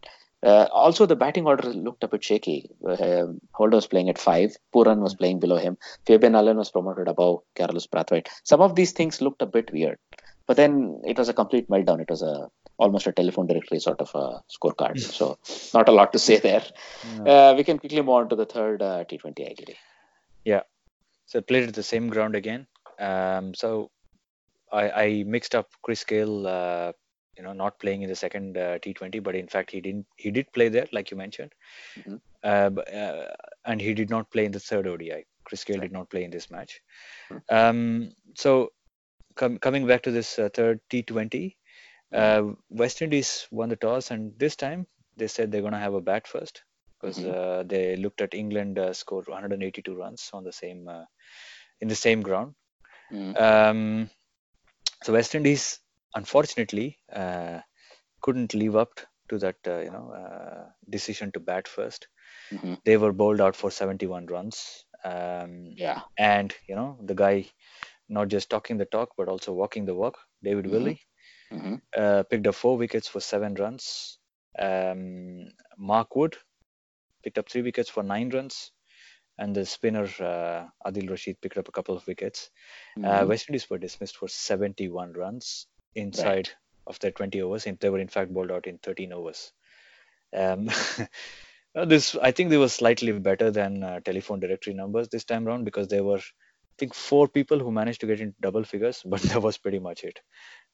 uh, also the batting order looked a bit shaky. Um, Holder was playing at five, Pooran was playing below him, Fabian Allen was promoted above Carlos Brathwaite. Some of these things looked a bit weird, but then it was a complete meltdown. It was a almost a telephone directory sort of a scorecard. so not a lot to say there. Uh, we can quickly move on to the third uh, T20 IDD. Yeah. So played at the same ground again. Um, so I, I mixed up Chris Gayle, uh, you know, not playing in the second uh, T20, but in fact he didn't. He did play there, like you mentioned, Mhm. uh, but, uh, and he did not play in the third ODI. Chris Gayle Right. did not play in this match. Mhm. Um, so com- coming back to this uh, third T20, uh, West Indies won the toss, and this time they said they're going to have a bat first because Mhm. uh, they looked at England uh, scored 182 runs on the same uh, in the same ground. Mhm. Um, so West Indies, unfortunately, uh, couldn't live up to that uh, you know uh, decision to bat first. Mhm. They were bowled out for 71 runs, um, Yeah. and you know the guy not just talking the talk but also walking the walk. David Mhm. Willey hmm uh, picked up four wickets for seven runs. Um, Mark Wood picked up three wickets for nine runs, and the spinner uh, Adil Rashid picked up a couple of wickets. Uh, West Indies were dismissed for 71 runs inside of their 20 overs. And they were in fact bowled out in 13 overs. Um, uh, this I think they were slightly better than uh, telephone directory numbers this time around because there were I think four people who managed to get into double figures, but that was pretty much it.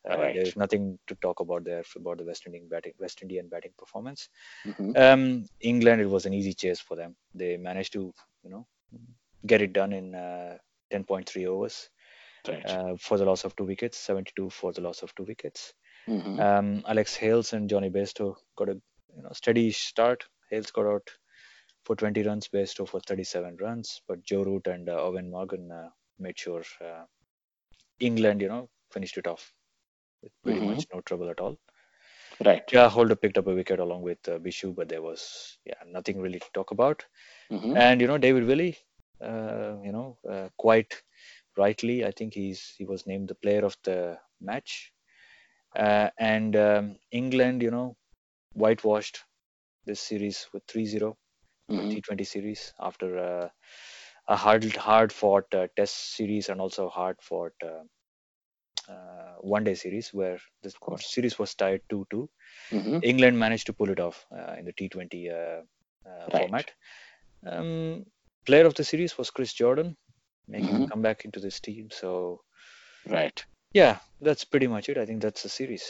Uh, Right. There's nothing to talk about there about the West Indian batting West Indian batting performance. hmm Um, England, it was an easy chase for them. They managed to, you know, get it done in uh, 10.3 overs Right. uh, for the loss of two wickets, 72 for the loss of two wickets. hmm Um, Alex Hales and Jonny Bairstow got a you know steady start. Hales got out for 20 runs, Bairstow for 37 runs, but Joe Root and uh, Eoin Morgan uh, made sure uh, England, you know, finished it off with pretty Mhm. much no trouble at all. Right. Yeah, Holder picked up a wicket along with uh, Bishoo, but there was yeah nothing really to talk about. hmm And you know, David Willey, uh, you know, uh, quite rightly, I think he's he was named the player of the match. Uh, and um, England, you know, whitewashed this series with 3-0 hmm T20 series after uh, a hard hard fought uh, Test series and also hard fought uh, uh, one day series where course. series was tied 2-2. hmm England managed to pull it off uh, in the T20 uh, uh, Right. format. Um, player of the series was Chris Jordan, making a Mhm. comeback into this team. So Right. yeah, that's pretty much it. I think that's the series.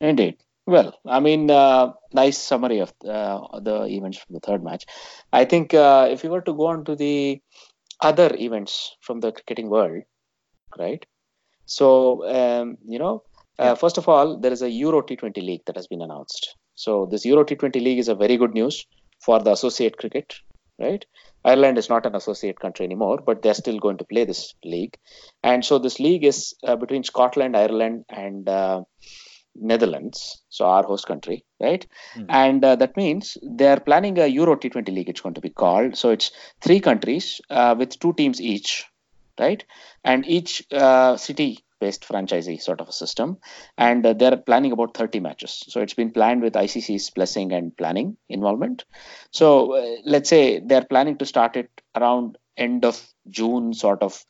Indeed. Well, I mean, uh, nice summary of uh, the events from the third match. I think uh, if you were to go on to the other events from the cricketing world, right? So, um, you know, uh, Yeah. first of all, there is a Euro T20 league that has been announced. So, this Euro T20 league is a very good news for the associate cricket right? Ireland is not an associate country anymore, but they're still going to play this league. And so this league is uh, between Scotland, Ireland, and uh, Netherlands, so our host country, right? Hmm. And uh, that means they're planning a Euro T20 league, it's going to be called. So it's three countries uh, with two teams each, right? And each uh, city based franchisee sort of a system. And uh, they're planning about 30 matches. So it's been planned with ICC's blessing and planning involvement. So uh, let's say they're planning to start it around end of June, sort of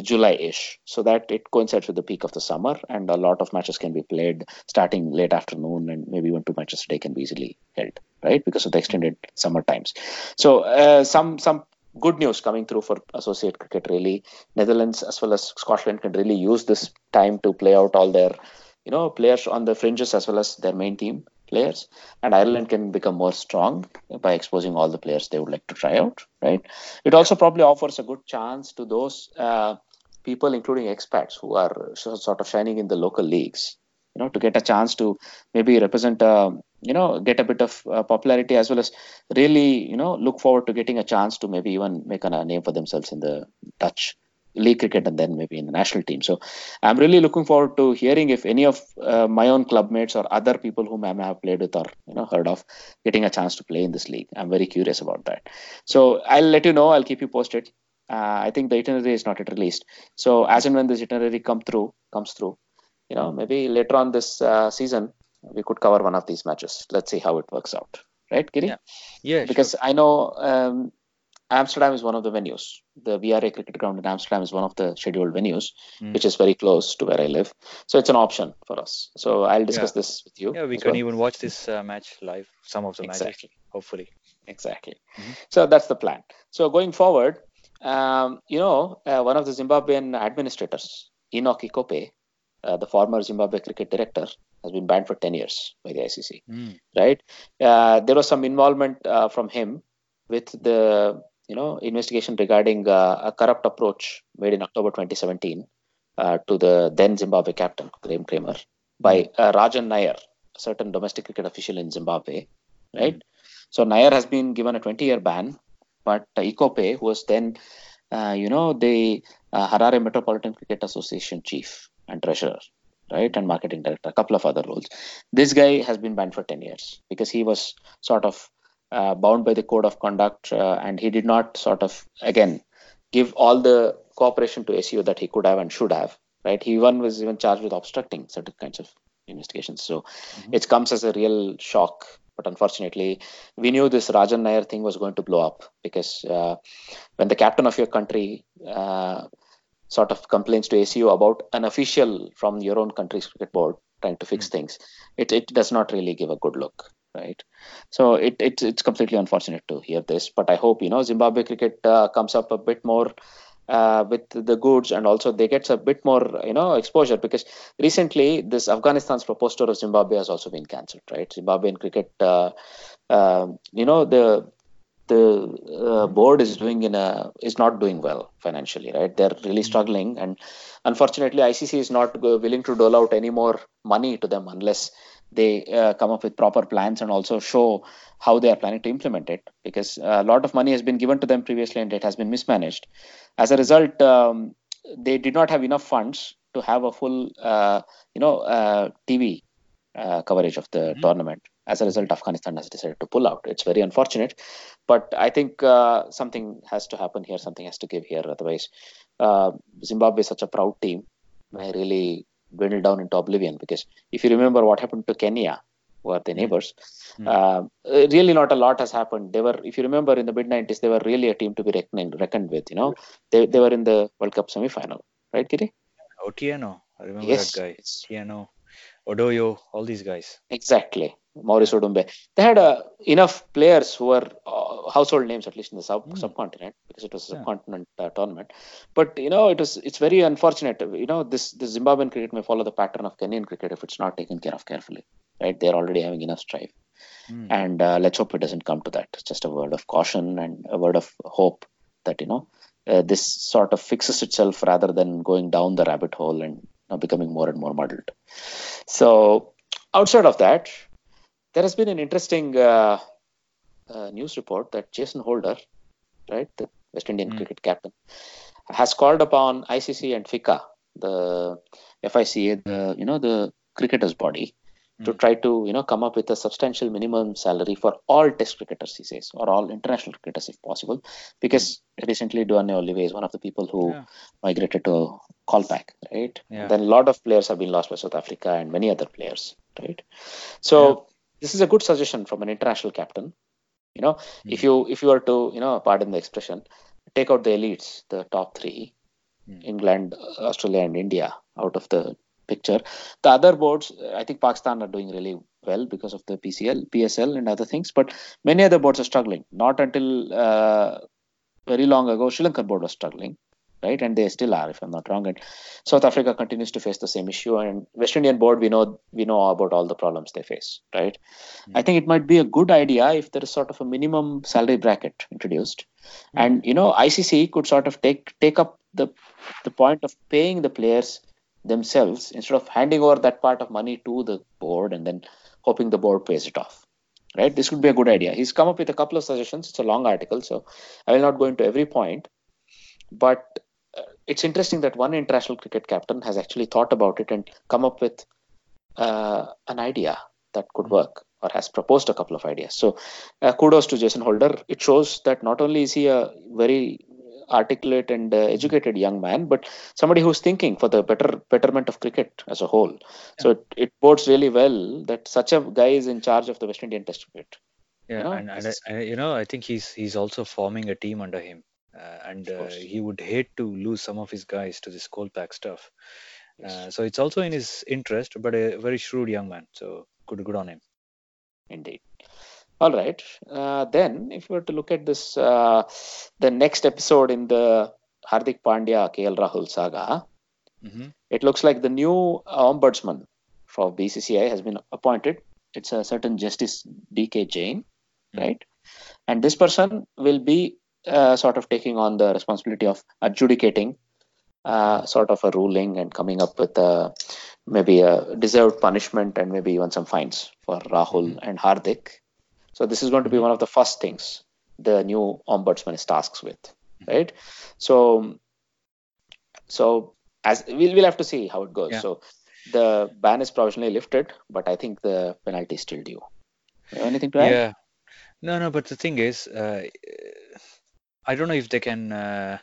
July-ish, so that it coincides with the peak of the summer, and a lot of matches can be played starting late afternoon, and maybe even two matches a day can be easily held, right? Because of the extended summer times. So uh, some some good news coming through for associate cricket. Really, Netherlands as well as Scotland can really use this time to play out all their, you know, players on the fringes as well as their main team players. And ireland can become more strong by exposing all the players they would like to try out right? It also probably offers a good chance to those uh, people including expats who are sort of shining in the local leagues you know to get a chance to maybe represent a you know get a bit of uh, popularity as well as really you know look forward to getting a chance to maybe even make a name for themselves in the dutch league cricket and then maybe in the national team. So i'm really looking forward to hearing if any of uh, my own club mates or other people whom i may have played with or you know heard of getting a chance to play in this league. I'm very curious about that. So i'll let you know. I'll keep you posted. Uh, i think the itinerary is not yet released. So as and when this itinerary come through comes through you know maybe later on this uh, season we could cover one of these matches let's see how it works out right Giri? Yeah. Yeah, because I know um, Amsterdam is one of the venues. The VRA cricket ground in Amsterdam is one of the scheduled venues, Mm. which is very close to where I live. So it's an option for us. So I'll discuss Yeah. this with you. Yeah, we can well. even watch this uh, match live. Some of the matches, Exactly. hopefully. Exactly. Mhm. So that's the plan. So going forward, um, you know, uh, one of the Zimbabwean administrators, Enock Ikope, uh, the former Zimbabwe cricket director, has been banned for 10 years by the ICC. Mm. right? Uh, there was some involvement uh, from him with the you know investigation regarding uh, a corrupt approach made in October 2017 uh, to the then Zimbabwe captain Graeme Cremer by uh, Rajan Nair, a certain domestic cricket official in Zimbabwe, right? So Nair has been given a 20-year ban, but uh, Ikope, who was then uh, you know the uh, Harare Metropolitan Cricket Association chief and treasurer, right, and marketing director, a couple of other roles. This guy has been banned for 10 years because he was sort of uh, bound by the code of conduct uh, and he did not sort of again give all the cooperation to SEO that he could have and should have right? He even was even charged with obstructing certain kinds of investigations. So it comes as a real shock but unfortunately we knew this Rajan Nair thing was going to blow up because uh, when the captain of your country uh, sort of complains to ACU about an official from your own country's cricket board trying to fix things, it, it does not really give a good look, right? So it, it it's completely unfortunate to hear this, but I hope you know Zimbabwe cricket uh, comes up a bit more uh, with the goods and also they get a bit more you know exposure because recently this Afghanistan's proposed tour of Zimbabwe has also been cancelled, right? Zimbabwean cricket, uh, um, you know the the uh, board is doing in a is not doing well financially right? They're really struggling. And unfortunately icc is not willing to dole out any more money to them unless they uh, come up with proper plans and also show how they are planning to implement it. Because a lot of money has been given to them previously and it has been mismanaged. As a result um, they did not have enough funds to have a full uh, you know uh, tv uh, coverage of the Mhm. tournament as a result afghanistan has decided to pull out it's very unfortunate but I think uh, something has to happen here. Something has to give here. Otherwise, uh, Zimbabwe is such a proud team may really dwindle down into oblivion. Because if you remember what happened to Kenya, who are the neighbors, Mm. really not a lot has happened. They were, if you remember, in the mid '90s, they were really a team to be reckoned, reckoned with. You know, they they were in the World Cup semi-final, right, Giri? Otieno, I remember Yes, that guy. yes. Tieno, Odoyo, all these guys. Exactly. Maurice Odumbe. They had uh, enough players who were uh, household names, at least in the sub- Hmm. subcontinent, because it was a Yeah. subcontinent uh, tournament. But you know, it was it's very unfortunate. You know, this the Zimbabwean cricket may follow the pattern of Kenyan cricket if it's not taken care of carefully. Right? They're already having enough strife, Mm. and uh, let's hope it doesn't come to that. It's just a word of caution and a word of hope that you know uh, this sort of fixes itself rather than going down the rabbit hole and you know, becoming more and more muddled. So outside of that, there has been an interesting uh, uh, news report that Jason Holder, right, the West Indian Mm. cricket captain, has called upon ICC and FICA, the FICA, the you know the cricketers body, to Mm. try to you know come up with a substantial minimum salary for all Test cricketers, he says, or all international cricketers if possible, because recently Duanne Olivier is one of the people who Yeah. migrated to Kolpak, right? Yeah. Then a lot of players have been lost by South Africa and many other players, right? So this is a good suggestion from an international captain. You know, if Mm. you if you were to you know pardon the expression, take out the elites, the top three, Mm. England, Australia, and India out of the picture. The other boards, uh, I think Pakistan are doing really well because of the PCL, PSL, and other things. But many other boards are struggling. Not until uh, very long ago, Sri Lankan board was struggling, right? And they still are, if I'm not wrong. And South Africa continues to face the same issue. And West Indian board, we know we know about all the problems they face, right? Hmm. I think it might be a good idea if there is sort of a minimum salary bracket introduced, hmm. and you know ICC could sort of take take up the the point of paying the players themselves instead of handing over that part of money to the board and then hoping the board pays it off right this would be a good idea he's come up with a couple of suggestions it's a long article so i will not go into every point but it's interesting that one international cricket captain has actually thought about it and come up with uh, an idea that could work or has proposed a couple of ideas. So uh, kudos to jason holder. It shows that not only is he a very articulate and uh, educated young man but somebody who's thinking for the better betterment of cricket as a whole. So it, it bodes really well that such a guy is in charge of the west indian test cricket. Yeah, know, and, and I, you know, I think he's he's also forming a team under him, uh, and uh, he would hate to lose some of his guys to this Kolpak stuff. Yes. Uh, so it's also in his interest, but a very shrewd young man. So good, good on him. Indeed. All right. Uh, then, if you were to look at this, uh, the next episode in the Hardik Pandya KL Rahul saga, hmm it looks like the new ombudsman for BCCI has been appointed. It's a certain Justice D.K. Jain, Mm. right? And this person will be uh, sort of taking on the responsibility of adjudicating uh, sort of a ruling and coming up with a, maybe a deserved punishment and maybe even some fines for Rahul Mhm. and Hardik. So this is going to be Mhm. one of the first things the new ombudsman is tasked with, right? So, so as we'll we'll have to see how it goes. Yeah. So the ban is provisionally lifted, but I think the penalty is still due. Anything to add? Yeah. No, no, but the thing is, uh, I don't know if they can uh,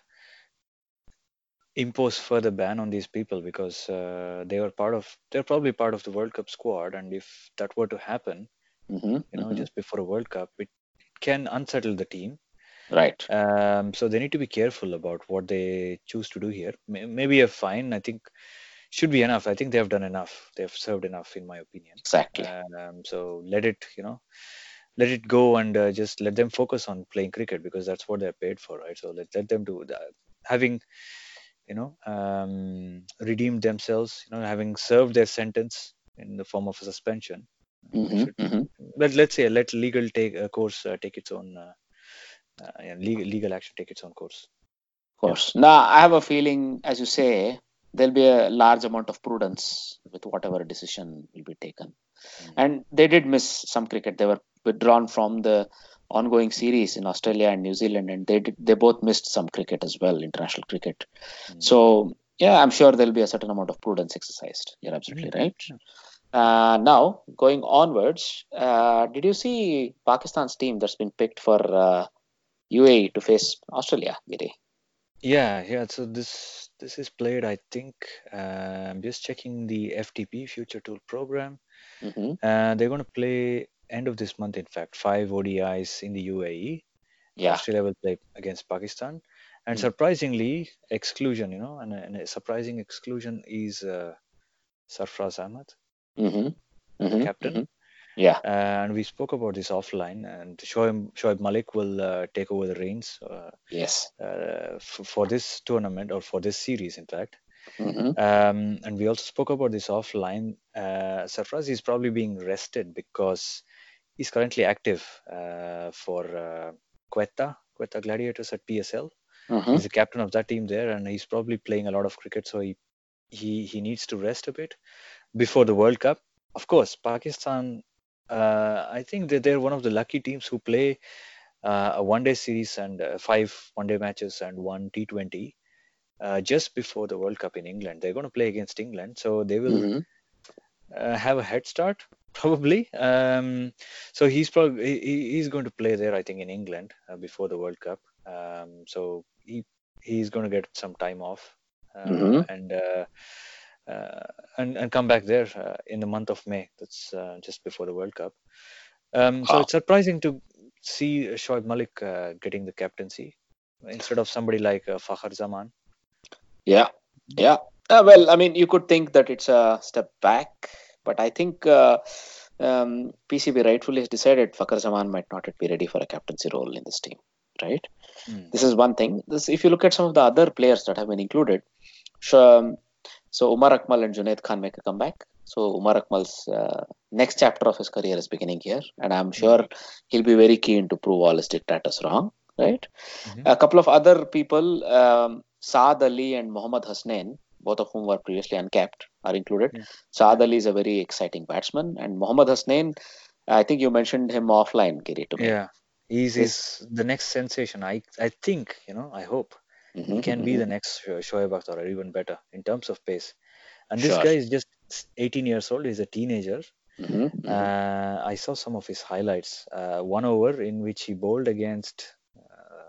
impose further ban on these people because uh, they were part of, they're probably part of the World Cup squad, and if that were to happen, Mhm, you know, mhm. just before a World Cup, it can unsettle the team. right. Um, so they need to be careful about what they choose to do here. Maybe a fine, I think, should be enough. I think they have done enough. They have served enough, in my opinion. Exactly. Um, so let it, you know, let it go and uh, just let them focus on playing cricket because that's what they're paid for, right? So let let them do that. Having, you know, um, redeemed themselves, you know, having served their sentence in the form of a suspension. Mhm, should- mhm. Let let's say let legal take uh, course uh, take its own. Uh, uh, yeah, legal legal action take its own course. Of course. Now, I have a feeling, as you say, there'll be a large amount of prudence with whatever decision will be taken. Mm. And they did miss some cricket. They were withdrawn from the ongoing series in Australia and New Zealand, and they did, they both missed some cricket as well, international cricket. Mm. So, yeah, I'm sure there'll be a certain amount of prudence exercised. You're absolutely Mhm. right. Uh, now, going onwards, uh, did you see Pakistan's team that's been picked for uh, UAE to face Australia, Giri? Yeah, yeah. So this this is played. I think uh, I'm just checking the FTP Future Tours Program. Hmm Uh, they're going to play end of this month. In fact, five ODIs in the UAE. Yeah. Australia will play against Pakistan, and Mm. surprisingly, exclusion. You know, and, a- and a surprising exclusion is uh, Sarfraz Ahmad, hmm hmm captain. Yeah. Uh, and we spoke about this offline. And Shoaib, Shoaib Malik will uh, take over the reins uh, Yes. uh, f- for this tournament or for this series, in fact. hmm Um, and we also spoke about this offline. Uh, Sarfraz is probably being rested because he's currently active uh, for uh, Quetta, Quetta Gladiators at PSL. hmm He's the captain of that team there, and he's probably playing a lot of cricket, so he he he needs to rest a bit before the World Cup. Of course, Pakistan. Uh, I think that they're one of the lucky teams who play uh, a one day series and uh, five one day matches and one T20 uh, just before the World Cup in England. They're going to play against England, so they will Mhm. Uh, have a head start probably. Um, so he's probably he, he's going to play there, I think, in England uh, before the World Cup. Um, so he he's going to get some time off uh, Mhm. and. Uh, uh, and and come back there uh, in the month of May. That's uh, just before the World Cup. Um, so Wow. it's surprising to see Shoaib Malik uh, getting the captaincy instead of somebody like uh, Fakhar Zaman. Yeah, yeah. Uh, well, I mean, you could think that it's a step back, but I think uh, um, PCB rightfully has decided Fakhar Zaman might not be ready for a captaincy role in this team, right? Mm. This is one thing. This, if you look at some of the other players that have been included, so, um, so Umar Akmal and Junaid Khan make a comeback. So Umar Akmal's uh, next chapter of his career is beginning here, and I'm sure he'll be very keen to prove all his dictators wrong, right? Mhm. A couple of other people, um, Saad Ali and Mohammad Hasnain, both of whom were previously uncapped, are included. Yeah. Saad Ali is a very exciting batsman, and Mohammad Hasnain, I think you mentioned him offline, Giri, to me. Yeah, he's, he's the next sensation. I I think you know. I hope he Mhm, can be mhm. the next Sho- Shoaib Akhtar or even better in terms of pace. And this Sure. guy is just 18 years old. He's a teenager. Mhm, mhm. Uh, I saw some of his highlights. Uh, one over in which he bowled against.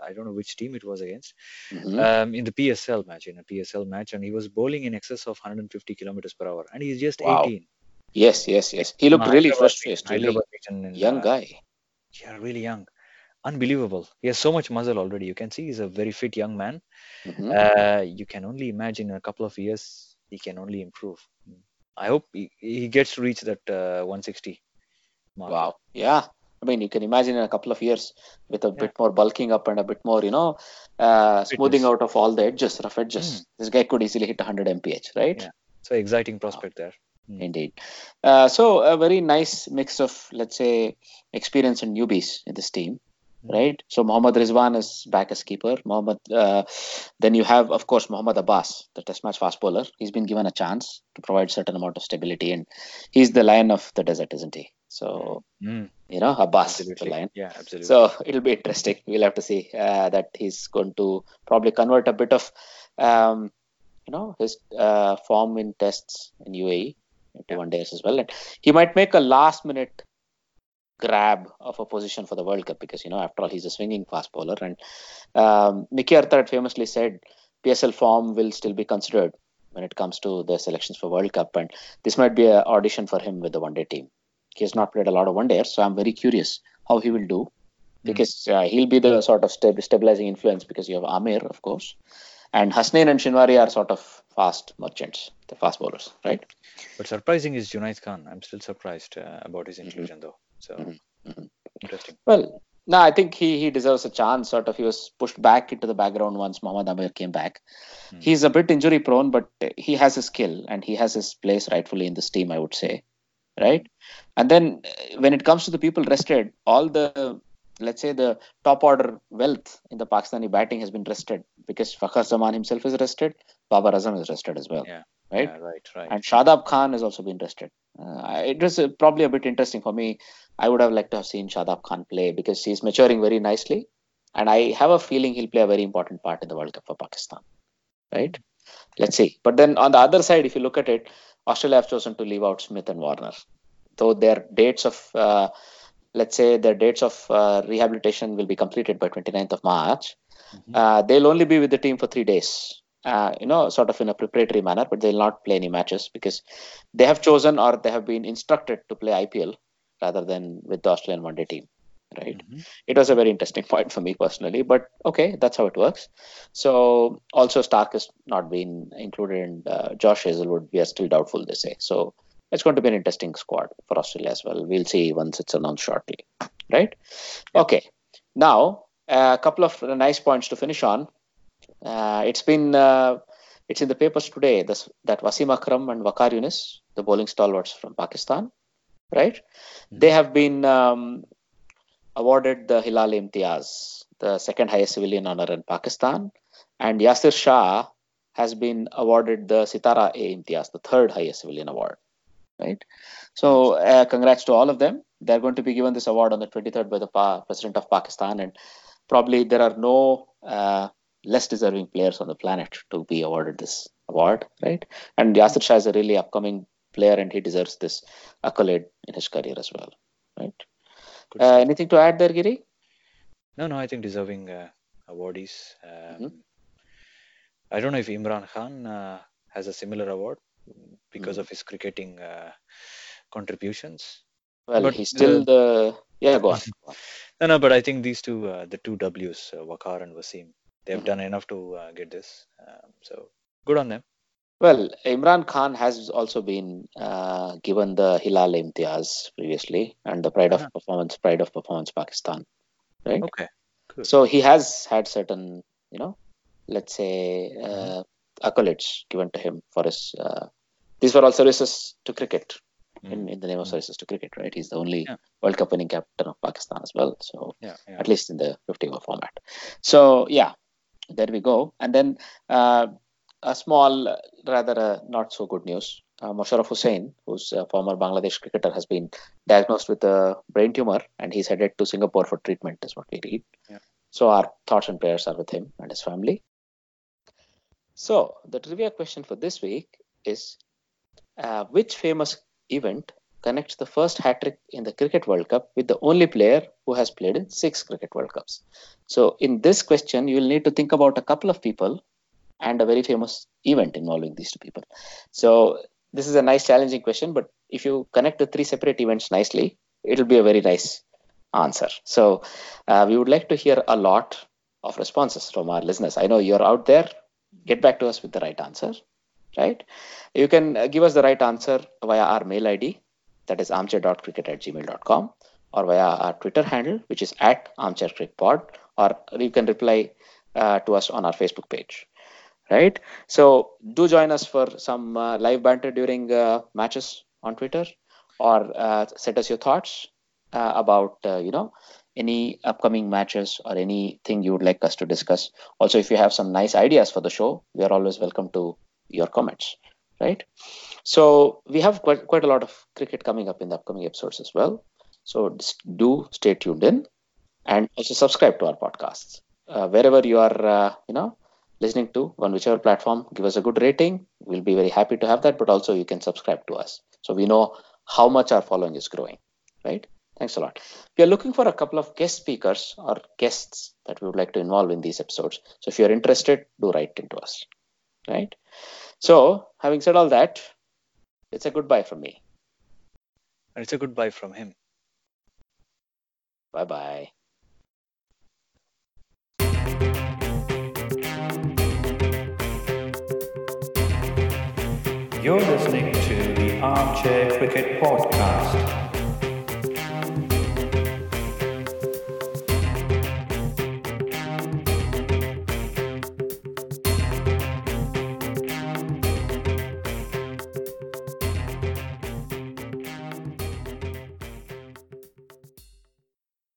Uh, I don't know which team it was against. Mhm. um, in the PSL match, in a PSL match, and he was bowling in excess of 150 kilometers per hour, and he's just Wow. 18. Yes, yes, yes. He looked really Hyderabad fresh region- faced, really in, young uh, guy. Yeah, really young, unbelievable. He has so much muscle already. You can see he's a very fit young man. Mhm. Uh, you can only imagine in a couple of years he can only improve. I hope he, he gets to reach that uh, 160 mark. Wow. Yeah. I mean, you can imagine in a couple of years with a Yeah. bit more bulking up and a bit more, you know, uh, smoothing out of all the edges, rough edges. This guy could easily hit 100 mph, right? Yeah. So exciting prospect there. Mm. Indeed. Uh, so a very nice mix of, let's say, experience and newbies in this team, Mm. right? So Mohammad Rizwan is back as keeper. Mohammad, uh, then you have, of course, Mohammad Abbas, the Test match fast bowler. He's been given a chance to provide certain amount of stability, and he's the lion of the desert, isn't he? So Mm, you know, Abbas, the absolutely. lion. Yeah, absolutely. So it'll be interesting. We'll have to see uh, that he's going to probably convert a bit of, um, you know, his uh, form in tests in UAE into one days as well, and he might make a last-minute grab of a position for the World Cup because you know, after all, he's a swinging fast bowler, and um, Mickey Arthur had famously said PSL form will still be considered when it comes to the selections for World Cup, and this might be an audition for him with the one-day team. He has not played a lot of one days, so I'm very curious how he will do because uh, he'll be the sort of stab- stabilizing influence because you have Amir, of course, and Hasnain and Shinwari are sort of fast merchants, the fast bowlers, right? But surprising is Junaid Khan. I'm still surprised uh, about his inclusion, though. So Mhm, mhm. interesting. Well, no, I think he he deserves a chance. Sort of, he was pushed back into the background once Mohammad Amir came back. Hmm. He's a bit injury prone, but he has his skill and he has his place rightfully in this team, I would say, right? And then uh, when it comes to the people rested, all the let's say the top order wealth in the Pakistani batting has been rested because Fakhar Zaman himself is rested, Babar Azam is rested as well, Yeah. right? Yeah, right, right. and Shadab Khan has also been rested. Uh, it was uh, probably a bit interesting for me. I would have liked to have seen Shadab Khan play because he's maturing very nicely, and I have a feeling he'll play a very important part in the World Cup for Pakistan. Right? Let's see. But then on the other side, if you look at it, Australia have chosen to leave out Smith and Warner, though their dates of uh, let's say their dates of uh, rehabilitation will be completed by 29th of March. Mhm. Uh, they'll only be with the team for three days. Uh, you know, sort of in a preparatory manner, but they'll not play any matches because they have chosen or they have been instructed to play IPL rather than with the Australian one day team. Right. Mhm. It was a very interesting point for me personally, but okay, that's how it works. So also Stark has not been included, and uh, Josh Hazlewood we are still doubtful. They say so. It's going to be an interesting squad for Australia as well. We'll see once it's announced shortly. Right. Okay. Now a couple of nice points to finish on. Uh, it's been uh, it's in the papers today this, that Wasim Akram and Waqar Younis, the bowling stalwarts from Pakistan, right? They have been um, awarded the Hilal Imtiaz, the second highest civilian honor in Pakistan, and Yasir Shah has been awarded the Sitara A Imtiaz, the third highest civilian award, right? So uh, congrats to all of them. they're going to be given this award on the 23rd by the pa- president of Pakistan, and probably there are no uh, less deserving players on the planet to be awarded this award, right? And Yasir Shah is a really upcoming player, and he deserves this accolade in his career as well, right? Good Uh, anything to add there, Giri? no, no, I think deserving uh, awardees. Um, Mhm. I don't know if Imran Khan uh, has a similar award because Mhm. of his cricketing uh, contributions. Well, But, he's still the yeah. Go on. Go on. No, no, but I think these two, uh, the two Ws, uh, Waqar and Wasim, they've Mhm. done enough to uh, get this. Um, so good on them. Well, Imran Khan has also been uh, given the Hilal Imtiaz previously and the Pride Uh-huh. of Performance, Pride of Performance Pakistan, right? Okay. Good. So he has had certain, you know, let's say uh, accolades given to him for his. Uh, these were all services to cricket in, in the name of Mm. services to cricket, right? He's the only Yeah. World Cup winning captain of Pakistan as well. So yeah, yeah. at least in the 50 over format. So yeah, there we go. And then uh, a small, rather uh, not so good news. Uh, Mosharraf Hossain, who's a former Bangladesh cricketer, has been diagnosed with a brain tumor, and he's headed to Singapore for treatment. Is what we read. Yeah. So our thoughts and prayers are with him and his family. So the trivia question for this week is: uh, Which famous event connects the first hat trick in the Cricket World Cup with the only player who has played in six Cricket World Cups. So, in this question, you will need to think about a couple of people and a very famous event involving these two people. So, this is a nice, challenging question, but if you connect the three separate events nicely, it'll be a very nice answer. So, uh, we would like to hear a lot of responses from our listeners. I know you're out there. Get back to us with the right answer, right? You can uh, give us the right answer via our mail ID, that is armchair.cricket at gmail.com, or via our Twitter handle, which is at armchaircrickpod, or you can reply uh, to us on our Facebook page, right? So do join us for some uh, live banter during uh, matches on Twitter, or uh, us your thoughts uh, about, uh, you know, any upcoming matches or anything you would like us to discuss. Also, if you have some nice ideas for the show, we are always welcome to your comments, right? So we have quite, quite a lot of cricket coming up in the upcoming episodes as well. So do stay tuned in and also subscribe to our podcasts. Uh, wherever you are, you know, listening to on whichever platform, give us a good rating. We'll be very happy to have that. But also you can subscribe to us so we know how much our following is growing, right? Thanks a lot. We are looking for a couple of guest speakers or guests that we would like to involve in these episodes. So if you're interested, do write into us, right? So having said all that, it's a goodbye from me. And it's a goodbye from him. Bye bye. You're listening to the Armchair Cricket Podcast.